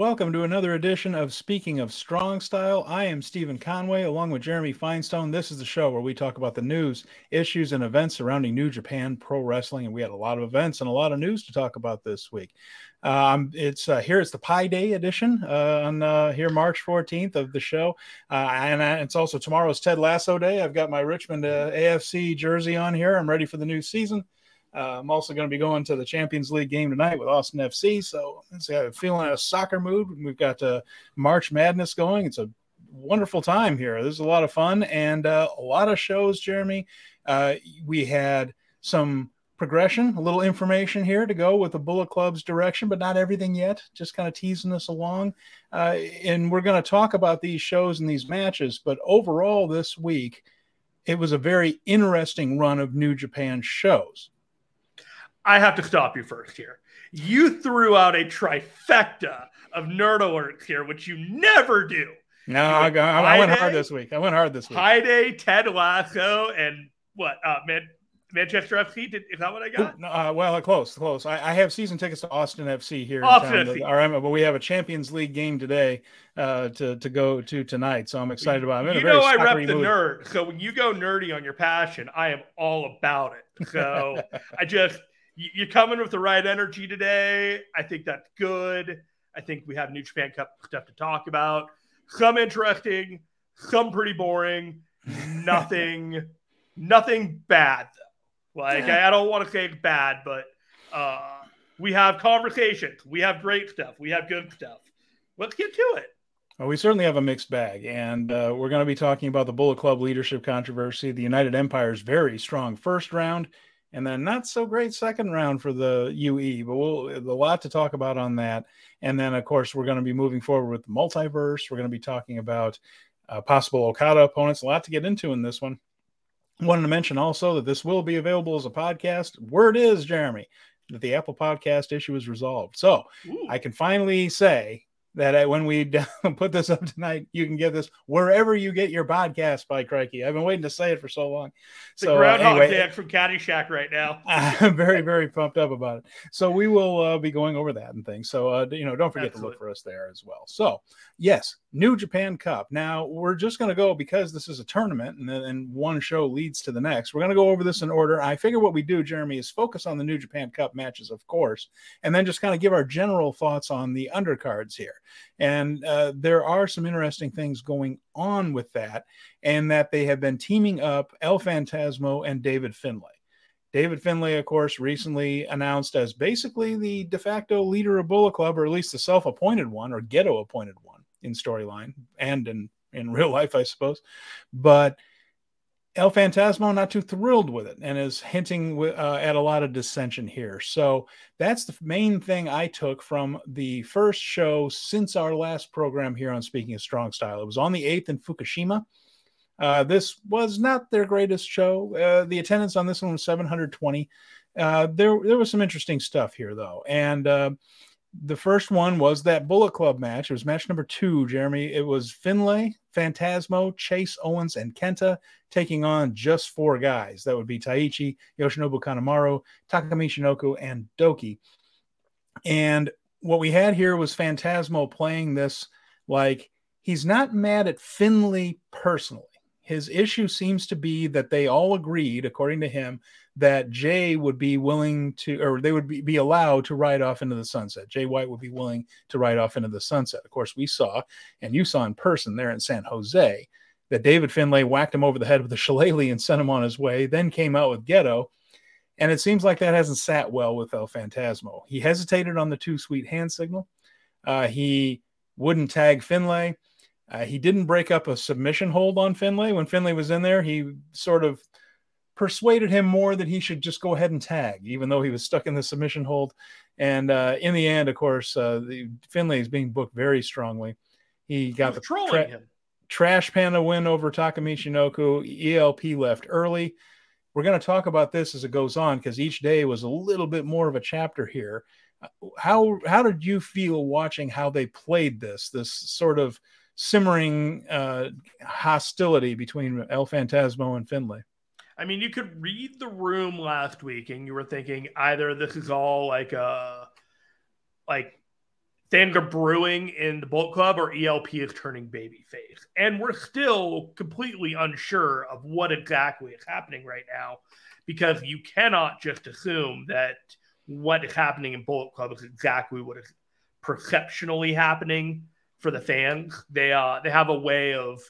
Welcome to another edition of Speaking of Strong Style. I am Steven Conway along with Jeremy Finestone. This is the show where we talk about the news, issues, and events surrounding New Japan Pro Wrestling. And we had a lot of events and a lot of news to talk about this week. Um, it's uh, here. It's the Pi Day edition uh, on uh, here March 14th of the show, uh, and uh, it's also tomorrow's Ted Lasso Day. I've got my Richmond AFC jersey on here. I'm ready for the new season. Uh, I'm also going to be going to the Champions League game tonight with Austin FC. So I'm feeling a soccer mood. We've got uh, March Madness going. It's a wonderful time here. There's a lot of fun and uh, a lot of shows, Jeremy. Uh, we had some progression, a little information here to go with the Bullet Club's direction, but not everything yet. Just kind of teasing us along. Uh, and we're going to talk about these shows and these matches. But overall, this week, it was a very interesting run of New Japan shows. I have to stop you first here. You threw out a trifecta of nerd alerts here, which you never do. No, I, I, went hard this week. I went hard this week. Day, Ted Lasso, and what? Uh, Man- Manchester FC. Did, is that what I got? Uh, well, close, close. I, I, have season tickets to Austin FC here. Austin. FC. All right, but we have a Champions League game today uh, to to go to tonight, so I'm excited about. it. you know, I rep the mood. nerd. So when you go nerdy on your passion, I am all about it. So I just you're coming with the right energy today. I think that's good. I think we have New Japan Cup stuff to talk about. Some interesting, some pretty boring. Nothing, nothing bad. Like I, I don't want to say it's bad, but uh, we have conversations. We have great stuff. We have good stuff. Let's get to it. Well, we certainly have a mixed bag, and uh, we're going to be talking about the Bullet Club leadership controversy, the United Empire's very strong first round, and then not so great second round for the UE. But we'll a lot to talk about on that. And then, of course, we're going to be moving forward with the multiverse. We're going to be talking about uh, possible Okada opponents. A lot to get into in this one. Wanted to mention also that this will be available as a podcast. Word is, Jeremy, that the Apple Podcast issue is resolved. So Ooh. I can finally say that when we put this up tonight, you can get this wherever you get your podcast. By crikey, I've been waiting to say it for so long. The so groundhog uh, anyway, Dan from Caddyshack right now. I'm very very pumped up about it. So we will uh, be going over that and things. So uh, you know, don't forget Absolutely. to look for us there as well. So yes, New Japan Cup. Now we're just going to go because this is a tournament, and then one show leads to the next. We're going to go over this in order. I figure what we do, Jeremy, is focus on the New Japan Cup matches, of course, and then just kind of give our general thoughts on the undercards here. And uh, there are some interesting things going on with that, and that they have been teaming up El Phantasmo and David Finlay. David Finlay, of course, recently announced as basically the de facto leader of Bullet Club, or at least the self appointed one, or Gedo appointed one in storyline and in, in real life, I suppose. But El Phantasmo not too thrilled with it and is hinting uh, at a lot of dissension here. So that's the main thing I took from the first show since our last program here on Speaking of Strong Style. It was on the 8th in Fukushima. Uh, this was not their greatest show. Uh, the attendance on this one was 720. Uh, there, there was some interesting stuff here, though. And uh, the first one was that Bullet Club match. It was match number two, Jeremy. It was Finlay, Phantasmo, Chase Owens, and Kenta taking on just four guys. That would be Taichi, Yoshinobu Kanemaru, Taka Michinoku, and Douki. And what we had here was Phantasmo playing this like he's not mad at Finlay personally. His issue seems to be that they all agreed, according to him, that Jay would be willing to, or they would be, be allowed to ride off into the sunset. Jay White would be willing to ride off into the sunset. Of course, we saw, and you saw in person there in San Jose, that David Finlay whacked him over the head with a shillelagh and sent him on his way, then came out with Gedo. And it seems like that hasn't sat well with El Phantasmo. He hesitated on the Too Sweet hand signal. Uh, he wouldn't tag Finlay. Uh, he didn't break up a submission hold on Finlay. When Finlay was in there, he sort of persuaded him more that he should just go ahead and tag, even though he was stuck in the submission hold. And uh, in the end, of course, uh, the Finlay is being booked very strongly. He got the tra- trash panda win over Taka Michinoku. ELP left early. We're going to talk about this as it goes on because each day was a little bit more of a chapter here. How how did you feel watching how they played this? This sort of simmering uh, hostility between El Phantasmo and Finlay. I mean, you could read the room last week and you were thinking either this is all like a like things are brewing in the Bullet Club or ELP is turning babyface. And we're still completely unsure of what exactly is happening right now because you cannot just assume that what is happening in Bullet Club is exactly what is perceptionally happening for the fans. They uh they have a way of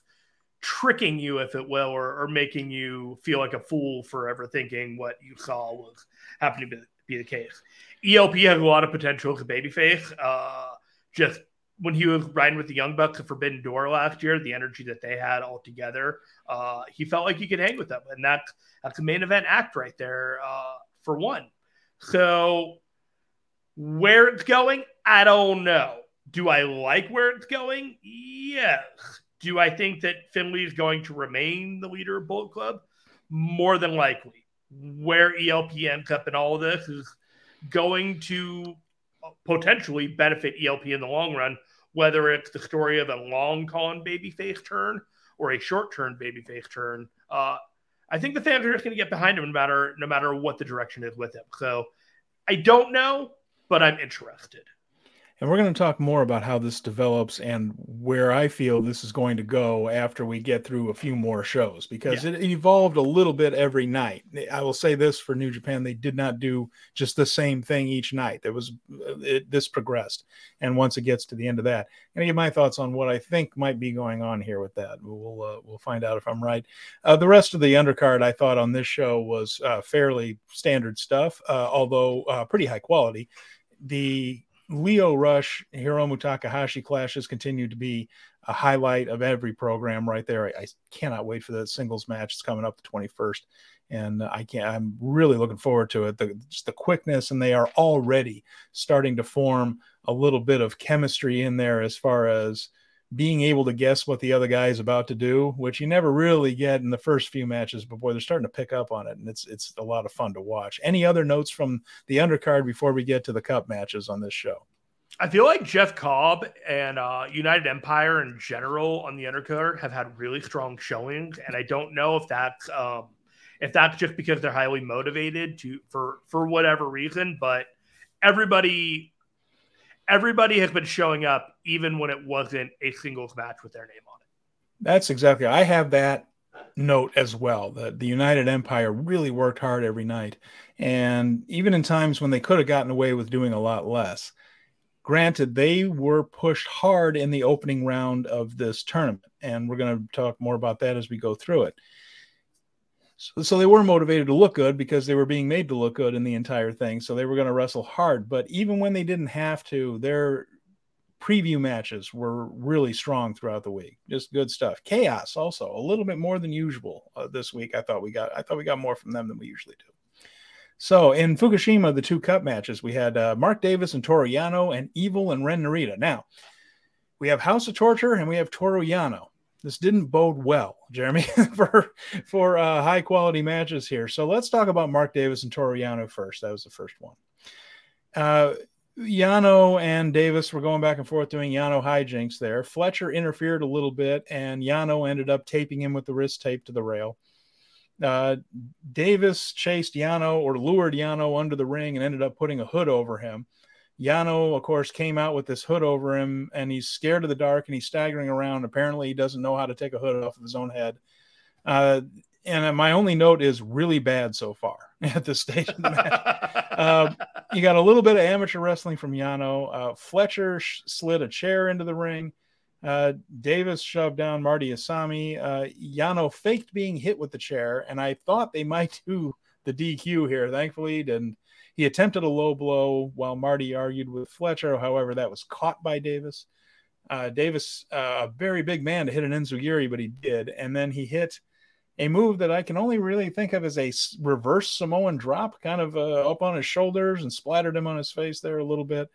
tricking you, if it will, or, or making you feel like a fool for ever thinking what you saw was happening to be the case. ELP has a lot of potential as a babyface. Uh, just when he was riding with the Young Bucks at Forbidden Door last year, the energy that they had all together, uh, he felt like he could hang with them, and that's that's a main event act right there uh, for one. So where it's going, I don't know. Do I like where it's going? Yes. Do I think that Finlay is going to remain the leader of Bullet Club? More than likely. Where ELP ends up in all of this is going to potentially benefit ELP in the long run, whether it's the story of a long con babyface turn or a short term babyface turn. Uh, I think the fans are just going to get behind him no matter no matter what the direction is with him. So I don't know, but I'm interested. And we're going to talk more about how this develops and where I feel this is going to go after we get through a few more shows because yeah. it evolved a little bit every night. I will say this for New Japan, they did not do just the same thing each night. There was it, this progressed. And once it gets to the end of that, and get my thoughts on what I think might be going on here with that. We'll uh, we'll find out if I'm right. Uh, the rest of the undercard I thought on this show was uh, fairly standard stuff, uh, although uh, pretty high quality. The Lio Rush, Hiromu Takahashi clashes continue to be a highlight of every program right there. I, I cannot wait for the singles match. It's coming up the 21st. And I can't, I'm really looking forward to it. The, just the quickness, and they are already starting to form a little bit of chemistry in there as far as being able to guess what the other guy is about to do, which you never really get in the first few matches. But boy, they're starting to pick up on it, and it's it's a lot of fun to watch. Any other notes from the undercard before we get to the cup matches on this show? I feel like Jeff Cobb and uh, United Empire in general on the undercard have had really strong showings, and I don't know if that's um, if that's just because they're highly motivated to for for whatever reason, but everybody everybody has been showing up even when it wasn't a singles match with their name on it. That's exactly. I have that note as well. that the United Empire really worked hard every night, and even in times when they could have gotten away with doing a lot less. Granted, they were pushed hard in the opening round of this tournament, and we're going to talk more about that as we go through it. So, so, they were motivated to look good because they were being made to look good in the entire thing. So they were going to wrestle hard. But even when they didn't have to, their preview matches were really strong throughout the week. Just good stuff. Chaos also a little bit more than usual uh, this week. I thought we got I thought we got more from them than we usually do. So in Fukushima, the two cup matches, we had uh, Mark Davis and Toru Yano and Evil and Ren Narita. Now we have House of Torture and we have Toru Yano this didn't bode well, Jeremy, for for uh, high quality matches here. So let's talk about Mark Davis and Toru Yano first. That was the first one. Uh, Yano and Davis were going back and forth doing Yano hijinks there. Fletcher interfered a little bit, and Yano ended up taping him with the wrist tape to the rail. Uh, Davis chased Yano or lured Yano under the ring and ended up putting a hood over him. Yano, of course, came out with this hood over him and he's scared of the dark and he's staggering around. Apparently, he doesn't know how to take a hood off of his own head. Uh, and my only note is really bad so far at this stage of the match. uh, you got a little bit of amateur wrestling from Yano. Uh, Fletcher sh- slid a chair into the ring. Uh, Davis shoved down Marty Asami. Uh, Yano faked being hit with the chair, and I thought they might do the DQ here. Thankfully, didn't. He attempted a low blow while Marty argued with Fletcher. However, that was caught by Davis. Uh, Davis, uh, a very big man to hit an Enziguri, but he did. And then he hit a move that I can only really think of as a reverse Samoan drop, kind of uh, up on his shoulders and splattered him on his face there a little bit.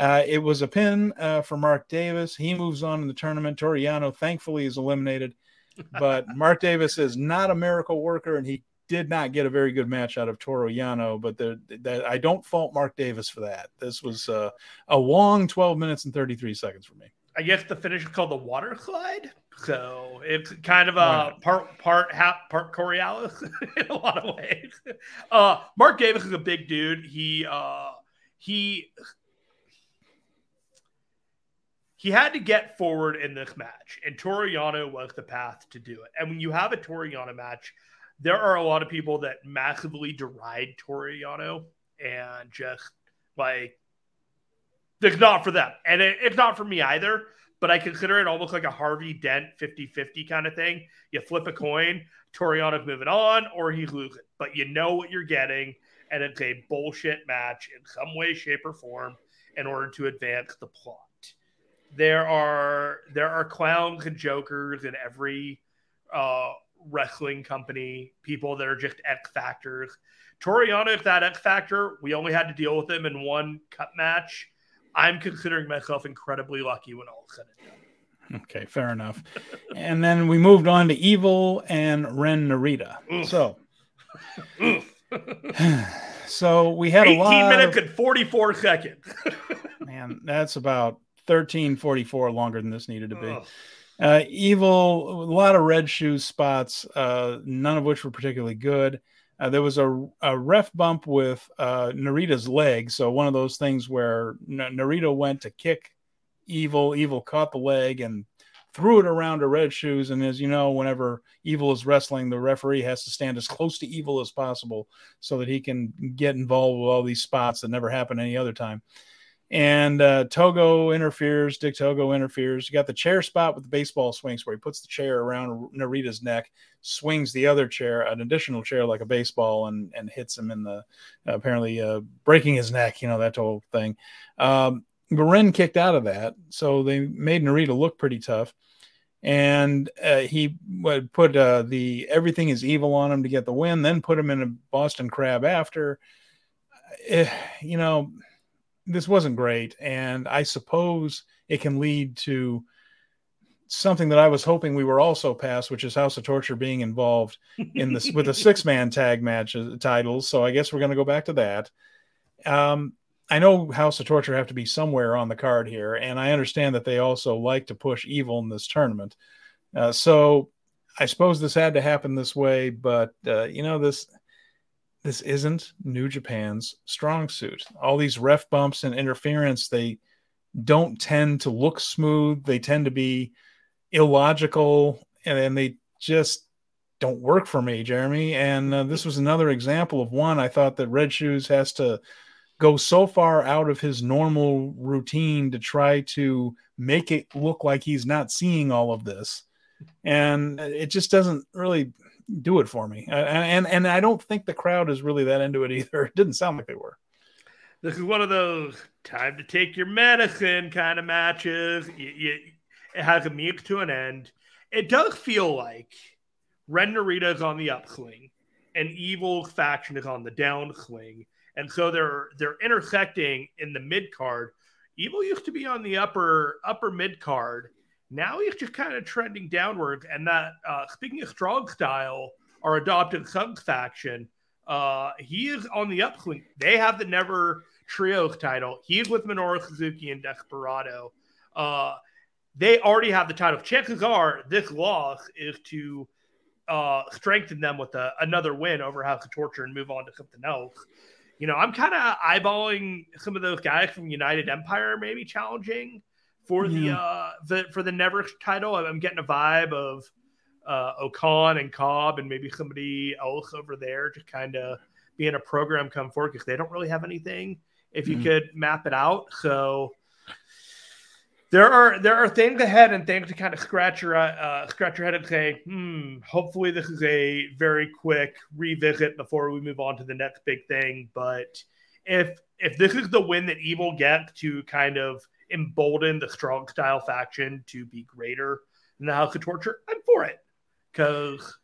Uh, it was a pin uh, for Mark Davis. He moves on in the tournament. Toru Yano, thankfully, is eliminated. But Mark Davis is not a miracle worker, and he did not get a very good match out of Toru Yano, but the, the, I don't fault Mark Davis for that. This was uh, a long 12 minutes and 33 seconds for me. I guess the finish is called the water slide. So it's kind of a part part half part Coriolis in a lot of ways. Uh, Mark Davis is a big dude. He uh, he he had to get forward in this match, and Toru Yano was the path to do it. And when you have a Toru Yano match, there are a lot of people that massively deride Toru Yano and just like it's not for them. And it, it's not for me either, but I consider it almost like a Harvey Dent 50 50 kind of thing. You flip a coin, Toru Yano's moving on, or he's losing. But you know what you're getting, and it's a bullshit match in some way, shape, or form in order to advance the plot there are there are clowns and jokers in every uh, wrestling company. People that are just X factors. Toru Yano, if that X factor, we only had to deal with him in one cup match. I'm considering myself incredibly lucky when all said and done. Okay, fair enough. and then we moved on to Evil and Ren Narita. Oof. So, so we had 18 a lot minutes of, and 44 seconds. man, that's about 1344 longer than this needed to be. Uh, evil, a lot of red shoes spots, uh, none of which were particularly good. Uh, there was a, a ref bump with uh, Narita's leg. So, one of those things where N- Narita went to kick Evil. Evil caught the leg and threw it around to Red Shoes. And as you know, whenever Evil is wrestling, the referee has to stand as close to Evil as possible so that he can get involved with all these spots that never happen any other time and uh, Togo interferes. Dick Togo interferes. You got the chair spot with the baseball swings where he puts the chair around Narita's neck, swings the other chair, an additional chair like a baseball, and and hits him in the apparently uh, breaking his neck. You know that whole thing. Um, Ren kicked out of that, so they made Narita look pretty tough. And uh, he would put uh, the everything is evil on him to get the win, then put him in a Boston Crab after. Eh, you know, this wasn't great, and I suppose it can lead to something that I was hoping we were also past, which is House of Torture being involved in this with the six man tag match titles. So I guess we're going to go back to that. Um, I know House of Torture have to be somewhere on the card here, and I understand that they also like to push evil in this tournament. Uh, so I suppose this had to happen this way, but uh, you know this this isn't New Japan's strong suit. All these ref bumps and interference, they don't tend to look smooth. They tend to be illogical and, and they just don't work for me, Jeremy. And uh, this was another example of one I thought that Red Shoes has to go so far out of his normal routine to try to make it look like he's not seeing all of this. And it just doesn't really do it for me. Uh, and and I don't think the crowd is really that into it either. It didn't sound like they were. This is one of those time to take your medicine kind of matches. You, you, it has a means to an end. It does feel like Ren Narita is on the upswing and Evil faction is on the downswing. And so they're they're intersecting in the mid card. Evil used to be on the upper upper mid card now he's just kind of trending downwards. And that, uh, speaking of strong style, our adopted Suggs faction, uh, he is on the upswing. They have the Never Trios title. He's with Minoru Suzuki and Desperado. Uh, they already have the title. Chances are this loss is to uh, strengthen them with a, another win over House of Torture and move on to something else. You know, I'm kind of eyeballing some of those guys from United Empire maybe challenging for yeah. the uh the for the never title. I'm getting a vibe of uh O-Khan and Cobb and maybe somebody else over there to kind of be in a program come forward because they don't really have anything. If you mm. could map it out, so there are there are things ahead and things to kind of scratch your uh, scratch your head and say, hmm. Hopefully, this is a very quick revisit before we move on to the next big thing. But if if this is the win that Evil gets to kind of embolden the strong style faction to be greater than the House of Torture, I'm for it because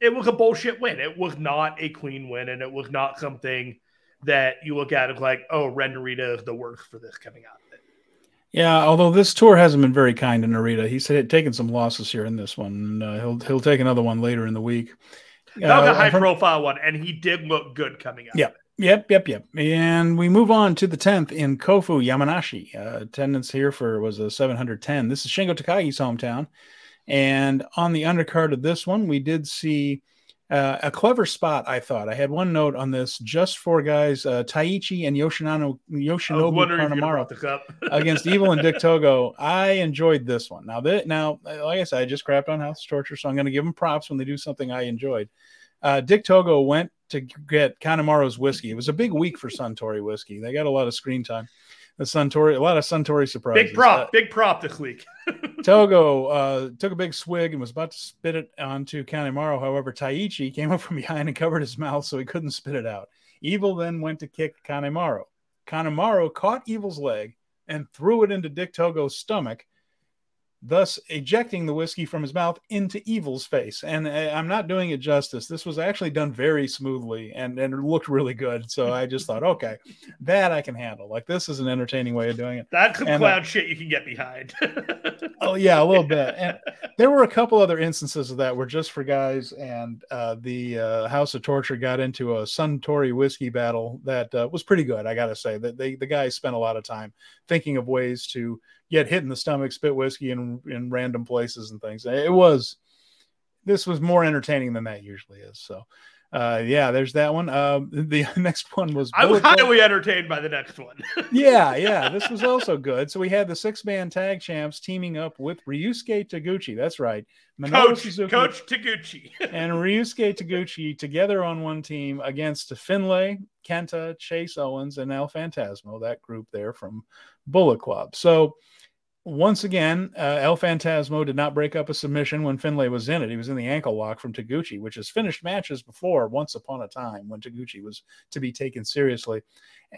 it was a bullshit win. It was not a clean win, and it was not something that you look at as like, oh, Ren Narita is the worst for this coming out of it. Yeah, although this tour hasn't been very kind to Narita. He's taken some losses here in this one. Uh, he'll he'll take another one later in the week. That was uh, a high profile one, and he did look good coming out. Yeah, Yep, yep, yep. And we move on to the 10th in Kofu, Yamanashi. Uh, attendance here for was a 710. This is Shingo Takagi's hometown. And on the undercard of this one, we did see Uh, a clever spot, I thought. I had one note on this just for guys uh, Taichi and Yoshinano, Yoshinobu Kanemaru against Evil and Dick Togo. I enjoyed this one. Now, that now, like I said, I just crapped on House Torture, so I'm going to give them props when they do something I enjoyed. Uh, Dick Togo went to get Kanemaru's whiskey. It was a big week for Suntory whiskey. They got a lot of screen time the Suntory, a lot of Suntory surprises. Big prop, uh, big prop this week. Togo uh, took a big swig and was about to spit it onto Kanemaru. However, Taichi came up from behind and covered his mouth so he couldn't spit it out. Evil then went to kick Kanemaru. Kanemaru caught Evil's leg and threw it into Dick Togo's stomach, thus ejecting the whiskey from his mouth into Evil's face. And uh, I'm not doing it justice. This was actually done very smoothly and, and looked really good. So I just thought, okay, that I can handle. Like this is an entertaining way of doing it. That's some and, clown uh, shit you can get behind. oh yeah, a little bit. And there were a couple other instances of that where just for guys and uh, the uh, House of Torture got into a Suntory whiskey battle that uh, was pretty good. I got to say that they, the guys spent a lot of time thinking of ways to get hit in the stomach, spit whiskey in in random places and things. It was this was more entertaining than that usually is. So uh, yeah, there's that one. Uh, the next one was. I was highly entertained by the next one. yeah, yeah, this was also good. So we had the six man tag champs teaming up with Ryusuke Taguchi. That's right, Minoru Coach Suzuki Coach Taguchi and Ryusuke Taguchi together on one team against Finlay, Kenta, Chase Owens, and El Phantasmo. That group there from Bullet Club. So once again, uh, El Phantasmo did not break up a submission when Finlay was in it. He was in the ankle lock from Taguchi, which has finished matches before once upon a time when Taguchi was to be taken seriously.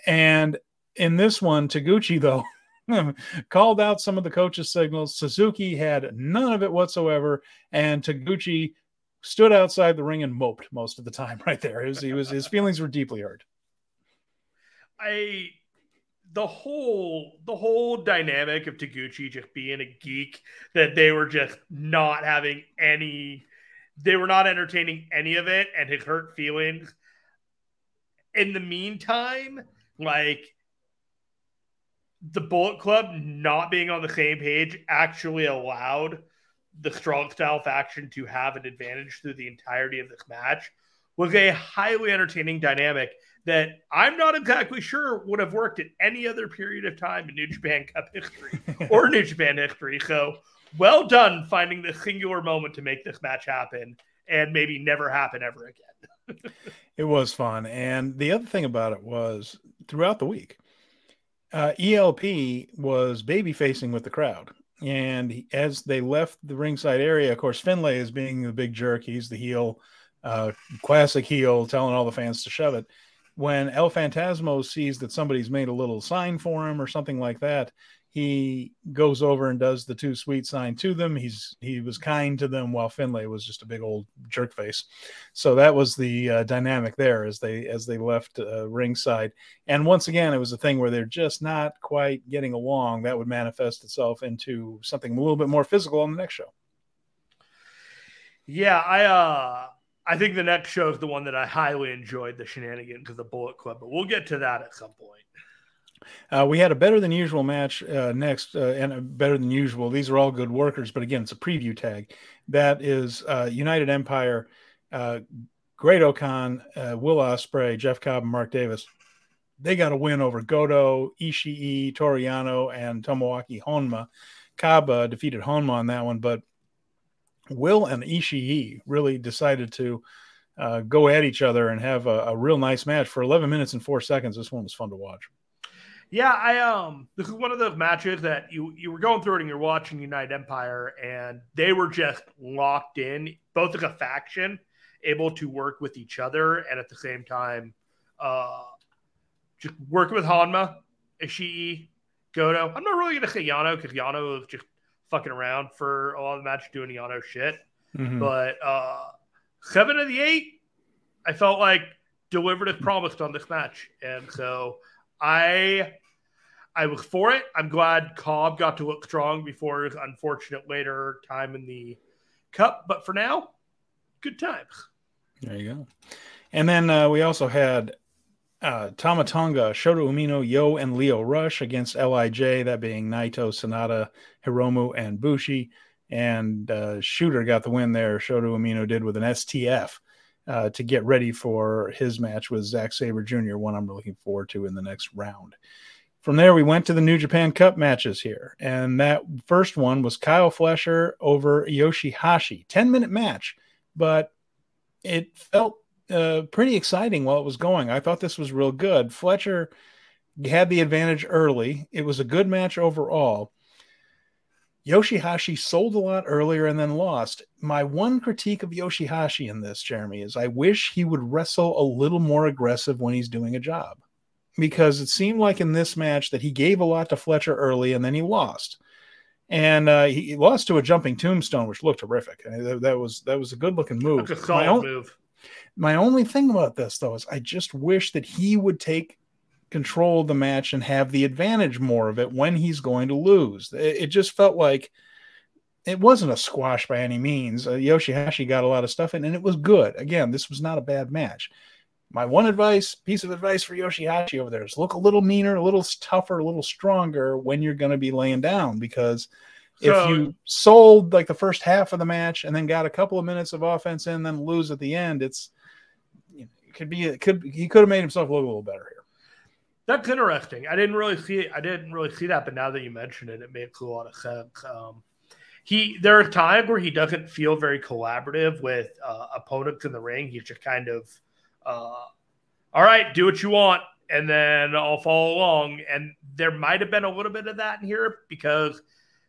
And in this one, Taguchi, though, called out some of the coach's signals. Suzuki had none of it whatsoever. And Taguchi stood outside the ring and moped most of the time right there. His, he was, his feelings were deeply hurt. I the whole the whole dynamic of Taguchi just being a geek that they were just not having any they were not entertaining any of it and his hurt feelings. In the meantime, like the Bullet Club not being on the same page actually allowed the strong style faction to have an advantage through the entirety of this match was a highly entertaining dynamic that I'm not exactly sure would have worked at any other period of time in New Japan Cup history or New Japan history. So well done finding the singular moment to make this match happen and maybe never happen ever again. it was fun. And the other thing about it was throughout the week, uh, ELP was baby facing with the crowd. And as they left the ringside area, of course, Finlay is being the big jerk. He's the heel, uh, classic heel, telling all the fans to shove it when El Phantasmo sees that somebody's made a little sign for him or something like that, he goes over and does the Too Sweet sign to them. He's he was kind to them while Finlay was just a big old jerk face. So that was the uh, dynamic there as they as they left uh, ringside. And once again, it was a thing where they're just not quite getting along. That would manifest itself into something a little bit more physical on the next show. Yeah, I uh I think the next show is the one that I highly enjoyed, the shenanigans of the Bullet Club, but we'll get to that at some point. Uh, we had a better than usual match uh, next, uh, and better than usual. These are all good workers, but again, it's a preview tag. That is uh, United Empire, uh, Great-O-Khan, uh, Will Ospreay, Jeff Cobb, and Mark Davis. They got a win over Goto, Ishii, Toru Yano, and Tomoaki Honma. Cobb defeated Honma on that one, but Will and Ishii really decided to uh, go at each other and have a, a, real nice match for 11 minutes and four seconds. This one was fun to watch. Yeah, I um, this is one of those matches that you you were going through it and you're watching United Empire, and they were just locked in, both as a faction, able to work with each other, and at the same time, uh, just working with Honma, Ishii, Goto. I'm not really to say Yano because Yano is just fucking around for a lot of the match doing Yano shit. Mm-hmm. But uh, seven of the eight, I felt like delivered as promised on this match, and so I I was for it. I'm glad Cobb got to look strong before his unfortunate later time in the cup, but for now, good times. There you go. And then uh, we also had uh, Tama Tonga, Shota Umino, Yo, and Lio Rush against Lij, that being Naito, Sanada, Hiromu, and Bushi. And uh, Shota got the win there. Shota Umino did with an STF. uh, to get ready for his match with Zack Sabre Jr., one I'm looking forward to in the next round. From there, we went to the New Japan Cup matches here. And that first one was Kyle Fletcher over Yoshihashi. 10 minute match, but it felt uh, pretty exciting while it was going. I thought this was real good. Fletcher had the advantage early. It was a good match overall. Yoshihashi sold a lot earlier and then lost. My one critique of Yoshihashi in this, Jeremy, is I wish he would wrestle a little more aggressive when he's doing a job. Because it seemed like in this match that he gave a lot to Fletcher early and then he lost. And uh, he lost to a jumping tombstone, which looked terrific. That, that was that was a good looking move. A solid my move. My only thing about this though is I just wish that he would take control of the match and have the advantage more of it when he's going to lose. It, it just felt like it wasn't a squash by any means. Uh, Yoshihashi got a lot of stuff in, and it was good. Again, this was not a bad match. My one advice, piece of advice for Yoshihashi over there is look a little meaner, a little tougher, a little stronger when you're going to be laying down because so, if you sold like the first half of the match and then got a couple of minutes of offense in, then lose at the end, it's it could be it could he could have made himself look a little better here. That's interesting. I didn't really see it. I didn't really see that, but now that you mention it, it makes a lot of sense. Um, he there are times where he doesn't feel very collaborative with uh, opponents in the ring. He's just kind of, uh, all right, do what you want, and then I'll follow along. And there might have been a little bit of that in here because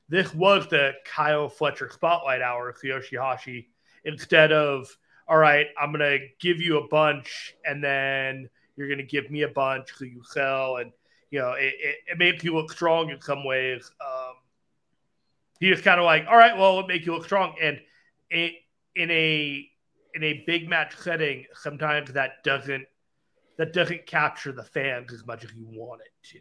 this was the Kyle Fletcher spotlight hour of Yoshihashi instead of all right, I'm gonna give you a bunch and then you're going to give me a bunch so you sell, and you know it, it, it makes you look strong in some ways. Um, he just kind of like, all right, well, it make you look strong, and it, in a in a big match setting, sometimes that doesn't that doesn't capture the fans as much as you want it to.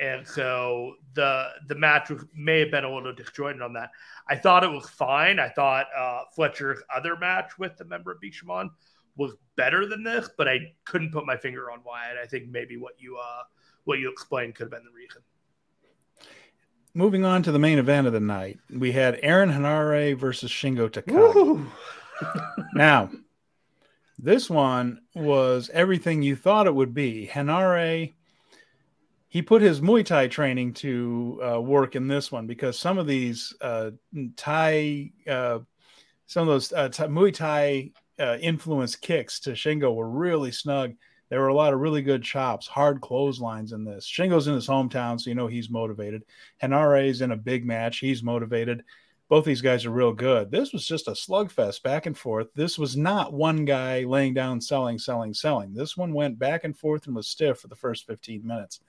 And so the the match may have been a little disjointed on that. I thought it was fine. I thought uh, Fletcher's other match with the member of Bishamon was better than this, but I couldn't put my finger on why. And I think maybe what you uh, what you explained could have been the reason. Moving on to the main event of the night, we had Aaron Henare versus Shingo Takagi. now, this one was everything you thought it would be. Henare, he put his Muay Thai training to uh, work in this one because some of these uh, Thai, uh, some of those uh, Muay Thai uh, influence kicks to Shingo were really snug. There were a lot of really good chops, hard clotheslines in this. Shingo's in his hometown, so you know he's motivated. Henare's in a big match. He's motivated. Both these guys are real good. This was just a slugfest back and forth. This was not one guy laying down, selling, selling, selling. This one went back and forth and was stiff for the first 15 minutes.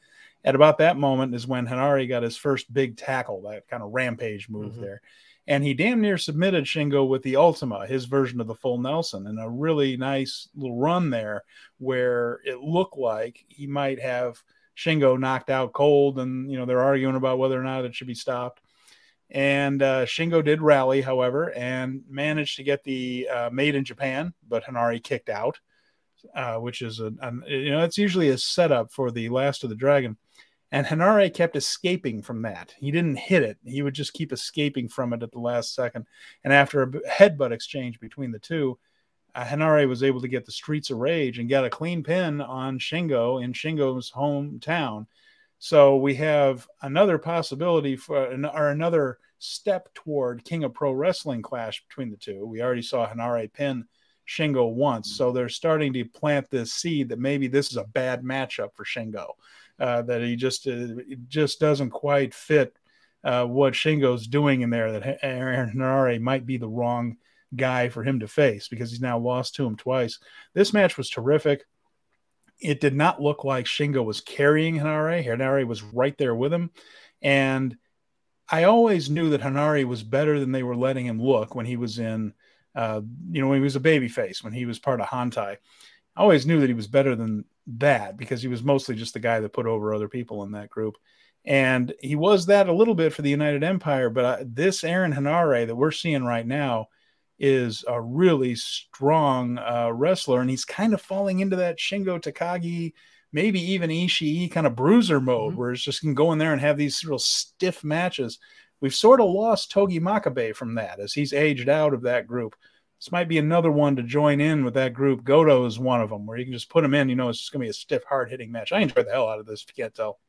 At about that moment is when Henare got his first big tackle, that kind of rampage move mm-hmm. there and he damn near submitted Shingo with the Ultima, his version of the full Nelson, and a really nice little run there where it looked like he might have Shingo knocked out cold, and you know they're arguing about whether or not it should be stopped. And uh, Shingo did rally, however, and managed to get the uh, made in Japan, but Henare kicked out, uh, which is a, a you know it's usually a setup for the Last of the Dragon. And Henare kept escaping from that. He didn't hit it. He would just keep escaping from it at the last second. And after a headbutt exchange between the two, uh, Henare was able to get the Streets of Rage and get a clean pin on Shingo in Shingo's hometown. So we have another possibility for, or another step toward King of Pro Wrestling clash between the two. We already saw Henare pin Shingo once. So they're starting to plant this seed that maybe this is a bad matchup for Shingo uh, that he just uh, just doesn't quite fit uh, what Shingo's doing in there. That Aaron Henare might be the wrong guy for him to face because he's now lost to him twice. This match was terrific. It did not look like Shingo was carrying Henare. Henare was right there with him, and I always knew that Henare was better than they were letting him look when he was in. Uh, you know, when he was a baby face, when he was part of Hontai. I always knew that he was better than that because he was mostly just the guy that put over other people in that group. And he was that a little bit for the United Empire, but uh, this Aaron Henare that we're seeing right now is a really strong uh, wrestler, and he's kind of falling into that Shingo Takagi, maybe even Ishii kind of bruiser mode, mm-hmm. where it's just can go in there and have these real stiff matches. We've sort of lost Togi Makabe from that as he's aged out of that group. This might be another one to join in with that group. Goto is one of them where you can just put them in. You know, it's just going to be a stiff, hard hitting match. I enjoyed the hell out of this. If you can't tell.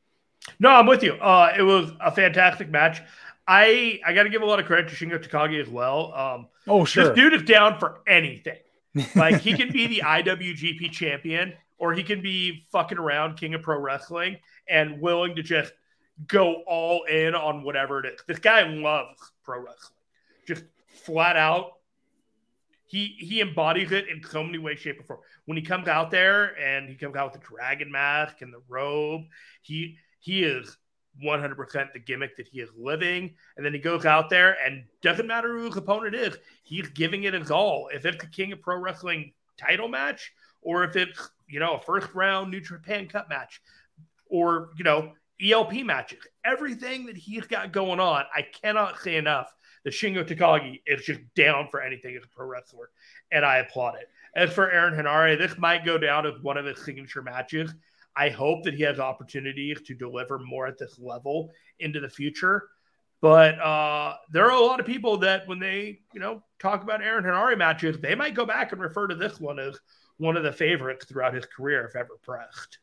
No, I'm with you. Uh, it was a fantastic match. I I got to give a lot of credit to Shingo Takagi as well. Um, oh, sure. This dude is down for anything. Like he can be the IWGP champion, or he can be fucking around King of Pro Wrestling and willing to just go all in on whatever it is. This guy loves pro wrestling, just flat out. He he embodies it in so many ways, shape, or form. When he comes out there and he comes out with the dragon mask and the robe, he he is 100% the gimmick that he is living. And then he goes out there and doesn't matter who his opponent is, he's giving it his all. If it's the King of Pro Wrestling title match, or if it's, you know, a first round New Japan Cup match, or, you know, ELP matches, everything that he's got going on, I cannot say enough. The Shingo Takagi is just down for anything as a pro wrestler, and I applaud it. As for Aaron Henare, this might go down as one of his signature matches. I hope that he has opportunities to deliver more at this level into the future. But uh, there are a lot of people that when they, you know, talk about Aaron Henare matches, they might go back and refer to this one as one of the favorites throughout his career, if ever pressed.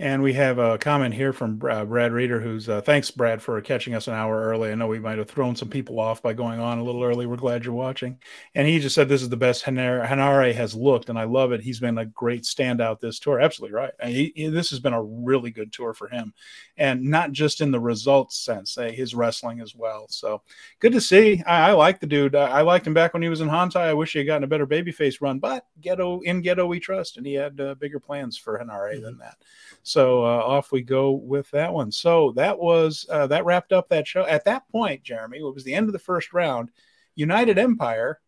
And we have a comment here from uh, Brad Reeder, who's uh, thanks, Brad, for catching us an hour early. I know we might have thrown some people off by going on a little early. We're glad you're watching. And he just said this is the best Henare has looked, and I love it. He's been a great standout this tour. Absolutely right. He, he, this has been a really good tour for him, and not just in the results sense, uh, his wrestling as well. So good to see. I, I like the dude. I, I, liked him back when he was in Hontai. I wish he had gotten a better babyface run, but Gedo in Gedo we trust, and he had uh, bigger plans for Henare mm-hmm. than that. So uh, off we go with that one. So that was uh, that wrapped up that show. At that point, Jeremy, it was the end of the first round. United Empire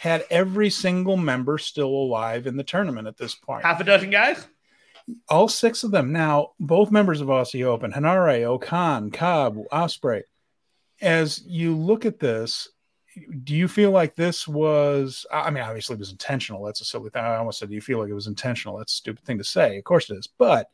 had every single member still alive in the tournament at this point. Half a dozen guys. All six of them. Now, both members of Aussie Open, Henare, O-Khan, Cobb, Ospreay. As you look at this, do you feel like this was i mean obviously it was intentional that's a silly thing i almost said do you feel like it was intentional that's a stupid thing to say of course it is but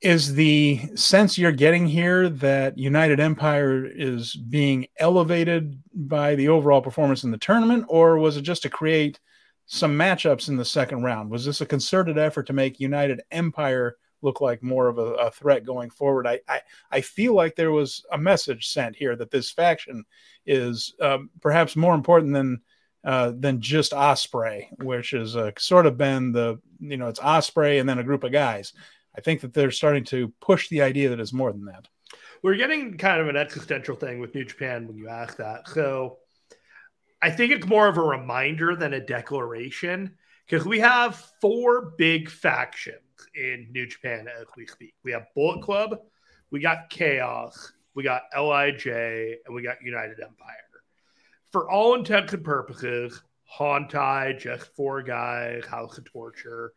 is the sense you're getting here that United Empire is being elevated by the overall performance in the tournament, or was it just to create some matchups in the second round? Was this a concerted effort to make United Empire look like more of a, a threat going forward? I, I, I feel like there was a message sent here that this faction is um, perhaps more important than uh, than just Ospreay, which has uh, sort of been the you know it's Ospreay and then a group of guys. I think that they're starting to push the idea that it's more than that. We're getting kind of an existential thing with New Japan when you ask that. So I think it's more of a reminder than a declaration because we have four big factions in New Japan as we speak. We have Bullet Club, we got Chaos, we got LIJ, and we got United Empire. For all intents and purposes, Hontai, just four guys, House of Torture,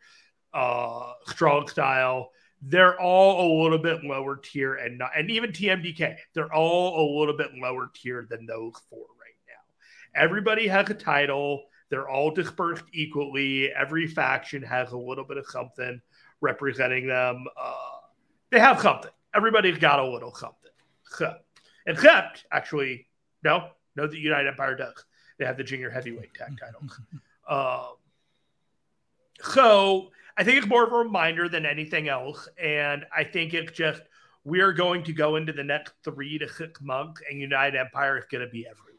uh, strong style. They're all a little bit lower tier, and not, and even TMDK, they're all a little bit lower tier than those four right now. Everybody has a title. They're all dispersed equally. Every faction has a little bit of something representing them. Uh, they have something. Everybody's got a little something. So, except, actually, no, no, the United Empire does. They have the junior heavyweight tag titles. um, so I think it's more of a reminder than anything else. And I think it's just we are going to go into the next three to six months, and United Empire is going to be everywhere.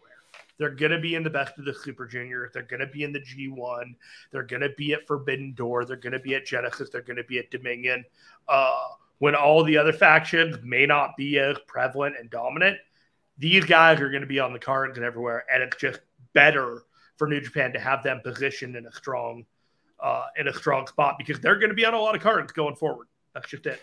They're going to be in the best of the Super Juniors. They're going to be in the G1. They're going to be at Forbidden Door. They're going to be at Genesis. They're going to be at Dominion. Uh, when all the other factions may not be as prevalent and dominant, these guys are going to be on the cards and everywhere. And it's just better for New Japan to have them positioned in a strong uh, in a strong spot because they're going to be on a lot of cards going forward. That's just it.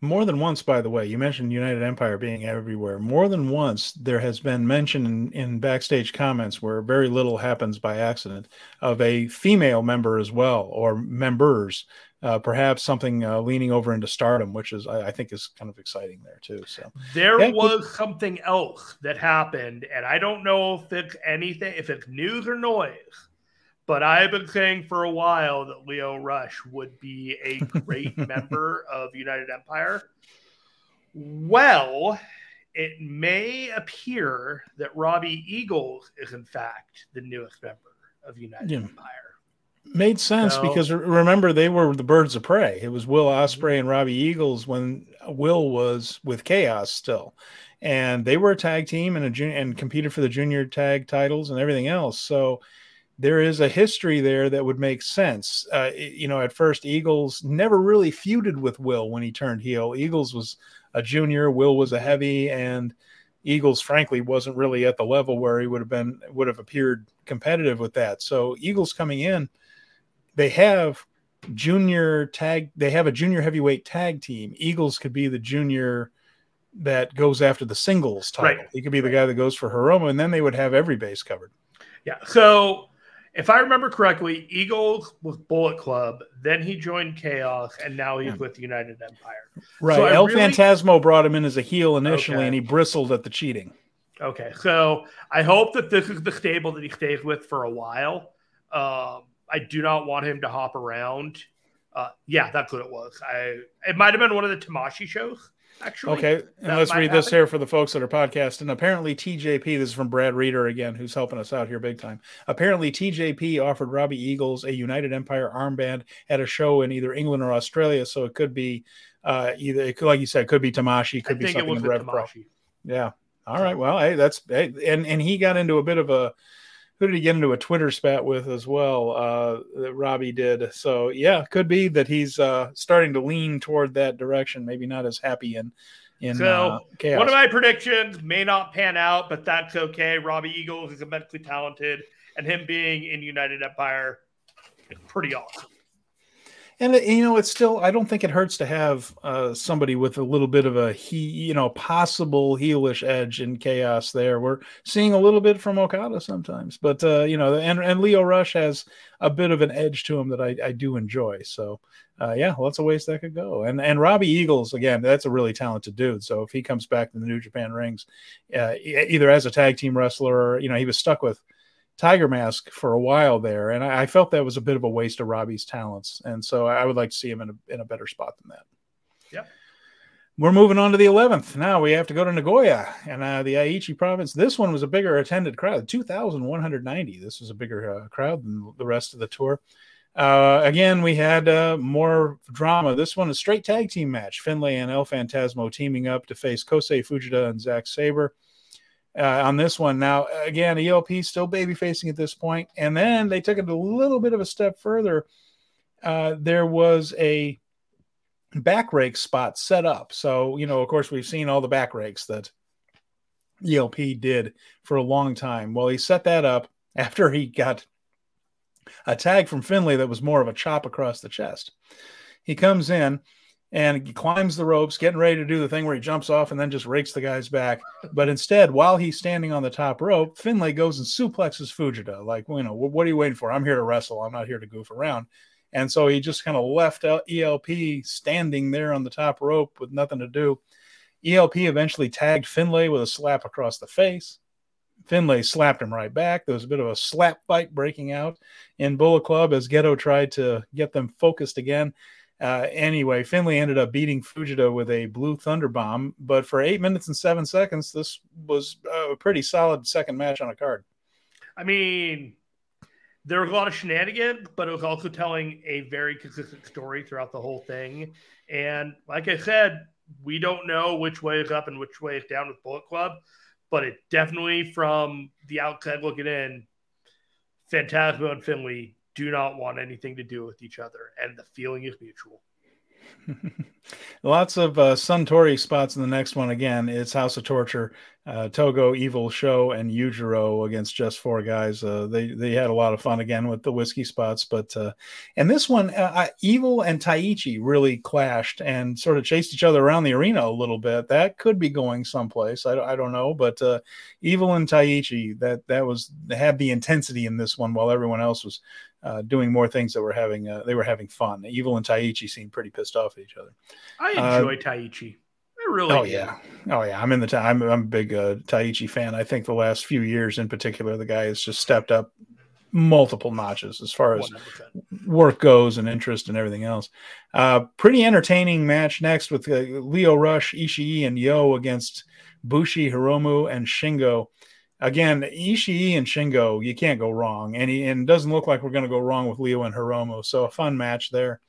More than once, by the way, you mentioned United Empire being everywhere. More than once, there has been mention in, in backstage comments where very little happens by accident of a female member as well, or members, uh, perhaps something uh, leaning over into stardom, which is I, I, think is kind of exciting there too. So there yeah, was something else that happened, and I don't know if it's anything, if it's news or noise but I've been saying for a while that Lio Rush would be a great member of United Empire. Well, it may appear that Robbie Eagles is in fact the newest member of United yeah. Empire. Made sense so, because remember they were the birds of prey. It was Will Ospreay and Robbie Eagles when Will was with Chaos still, and they were a tag team and a junior and competed for the junior tag titles and everything else. So there is a history there that would make sense. Uh, you know, at first Eagles never really feuded with Will when he turned heel. Eagles was a junior, Will was a heavy, and Eagles, frankly, wasn't really at the level where he would have been would have appeared competitive with that. So Eagles coming in, they have junior tag, they have a junior heavyweight tag team. Eagles could be the junior that goes after the singles title. Right. He could be the guy that goes for Hiromu, and then they would have every base covered. Yeah. So if I remember correctly, Eagles was Bullet Club, then he joined Chaos, and now he's yeah. with United Empire. Right. So El really... Phantasmo brought him in as a heel initially, okay. and he bristled at the cheating. Okay. So I hope that this is the stable that he stays with for a while. Um, I do not want him to hop around. Uh, yeah, that's what it was. I it might have been one of the Tamashii shows actually. Okay, and let's read happen. this here for the folks that are podcasting. Apparently, TJP, this is from Brad Reeder again, who's helping us out here big time. Apparently, TJP offered Robbie Eagles a United Empire armband at a show in either England or Australia, so it could be uh, either, could, like you said, it could be Tamashii, could I be something in Rev Pro. Yeah. All right. Well, hey, that's hey, and and he got into a bit of a who did he get into a Twitter spat with as well? Uh, that Robbie did. So yeah, could be that he's uh, starting to lean toward that direction. Maybe not as happy in in so uh, chaos. one of my predictions may not pan out, but that's okay. Robbie Eagles is immensely talented, and him being in United Empire is pretty awesome. And you know, it's still. I don't think it hurts to have uh, somebody with a little bit of a he, you know, possible heelish edge in chaos. There, we're seeing a little bit from Okada sometimes, but uh, you know, and and Lio Rush has a bit of an edge to him that I, I do enjoy. So, uh, yeah, lots of ways that could go. And and Robbie Eagles again, that's a really talented dude. So if he comes back to the New Japan rings, uh, either as a tag team wrestler or you know, he was stuck with Tiger Mask for a while there, and I, I, felt that was a bit of a waste of Robbie's talents, and so I would like to see him in a in a better spot than that. Yep. We're moving on to the 11th. Now we have to go to Nagoya and uh, the Aichi province. This one was a bigger attended crowd, 2,190. This was a bigger uh, crowd than the rest of the tour. Uh, again, we had uh, more drama. This one is straight tag team match. Finlay and El Phantasmo teaming up to face Kosei Fujita and Zack Sabre uh, on this one. Now, again, ELP still baby facing at this point, and then they took it a little bit of a step further. Uh, there was a back rake spot set up. So, you know, of course, we've seen all the back rakes that ELP did for a long time. Well, he set that up after he got a tag from Finlay that was more of a chop across the chest. He comes in and he climbs the ropes, getting ready to do the thing where he jumps off and then just rakes the guy's back. But instead, while he's standing on the top rope, Finlay goes and suplexes Fujita. Like, you know, what are you waiting for? I'm here to wrestle. I'm not here to goof around. And so he just kind of left ELP standing there on the top rope with nothing to do. ELP eventually tagged Finlay with a slap across the face. Finlay slapped him right back. There was a bit of a slap fight breaking out in Bullet Club as Gedo tried to get them focused again. Uh, anyway, Finlay ended up beating Fujita with a blue thunder bomb, but for eight minutes and seven seconds, this was a pretty solid second match on a card. I mean, there was a lot of shenanigans, but it was also telling a very consistent story throughout the whole thing. And like I said, we don't know which way is up and which way is down with Bullet Club, but it definitely, from the outside looking in, Phantasmo and Finlay do not want anything to do with each other, and the feeling is mutual. Lots of uh, Suntory spots in the next one. Again, it's House of Torture, uh, Togo, Evil Sho, and Yujiro against just four guys. Uh, they they had a lot of fun again with the whiskey spots, but uh, and this one, uh, Evil and Taichi really clashed and sort of chased each other around the arena a little bit. That could be going someplace. I, I don't know, but uh, Evil and Taichi that that was had the intensity in this one, while everyone else was uh, doing more things that were having uh, they were having fun. Evil and Taichi seemed pretty pissed off at each other. I enjoy uh, Taichi. I really. Oh do. yeah, oh yeah. I'm in the. time. I'm, I'm a big uh, Taichi fan. I think the last few years, in particular, the guy has just stepped up multiple notches as far as 100%. work goes and interest and everything else. Uh, pretty entertaining match next with uh, Lio Rush, Ishii, and Yo against Bushi, Hiromu, and Shingo. Again, Ishii and Shingo, you can't go wrong. And, he, and it doesn't look like we're going to go wrong with Lio and Hiromu. So a fun match there.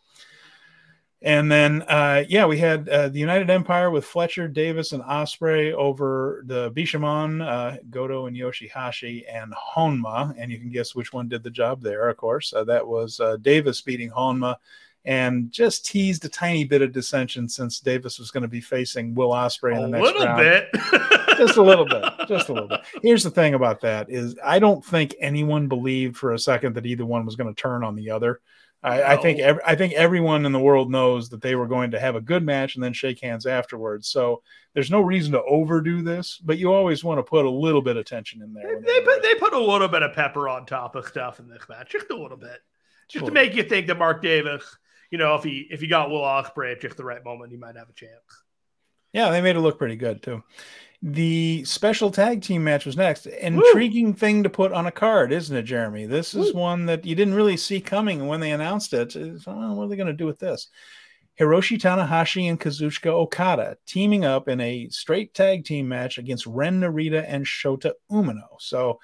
And then, uh, yeah, we had uh, the United Empire with Fletcher, Davis, and Ospreay over the Bishamon, uh, Goto, and Yoshihashi, and Honma. And you can guess which one did the job there, of course. Uh, that was uh, Davis beating Honma and just teased a tiny bit of dissension since Davis was going to be facing Will Ospreay in the a next little round. bit. just a little bit, just a little bit. Here's the thing about that is I don't think anyone believed for a second that either one was going to turn on the other. I, I think No. ev- I think everyone in the world knows that they were going to have a good match and then shake hands afterwards. So there's no reason to overdo this, but you always want to put a little bit of tension in there. They, they put they put a little bit of pepper on top of stuff in this match, just a little bit, just Sure. to make you think that Mark Davis, you know, if he if he got Will Ospreay at just the right moment, he might have a chance. Yeah, they made it look pretty good too. The special tag team match was next. Intriguing thing to put on a card, isn't it, Jeremy? This is Woo. one that you didn't really see coming when they announced it. It's, oh, what are they going to do with this? Hiroshi Tanahashi and Kazuchika Okada teaming up in a straight tag team match against Ren Narita and Shota Umino. So,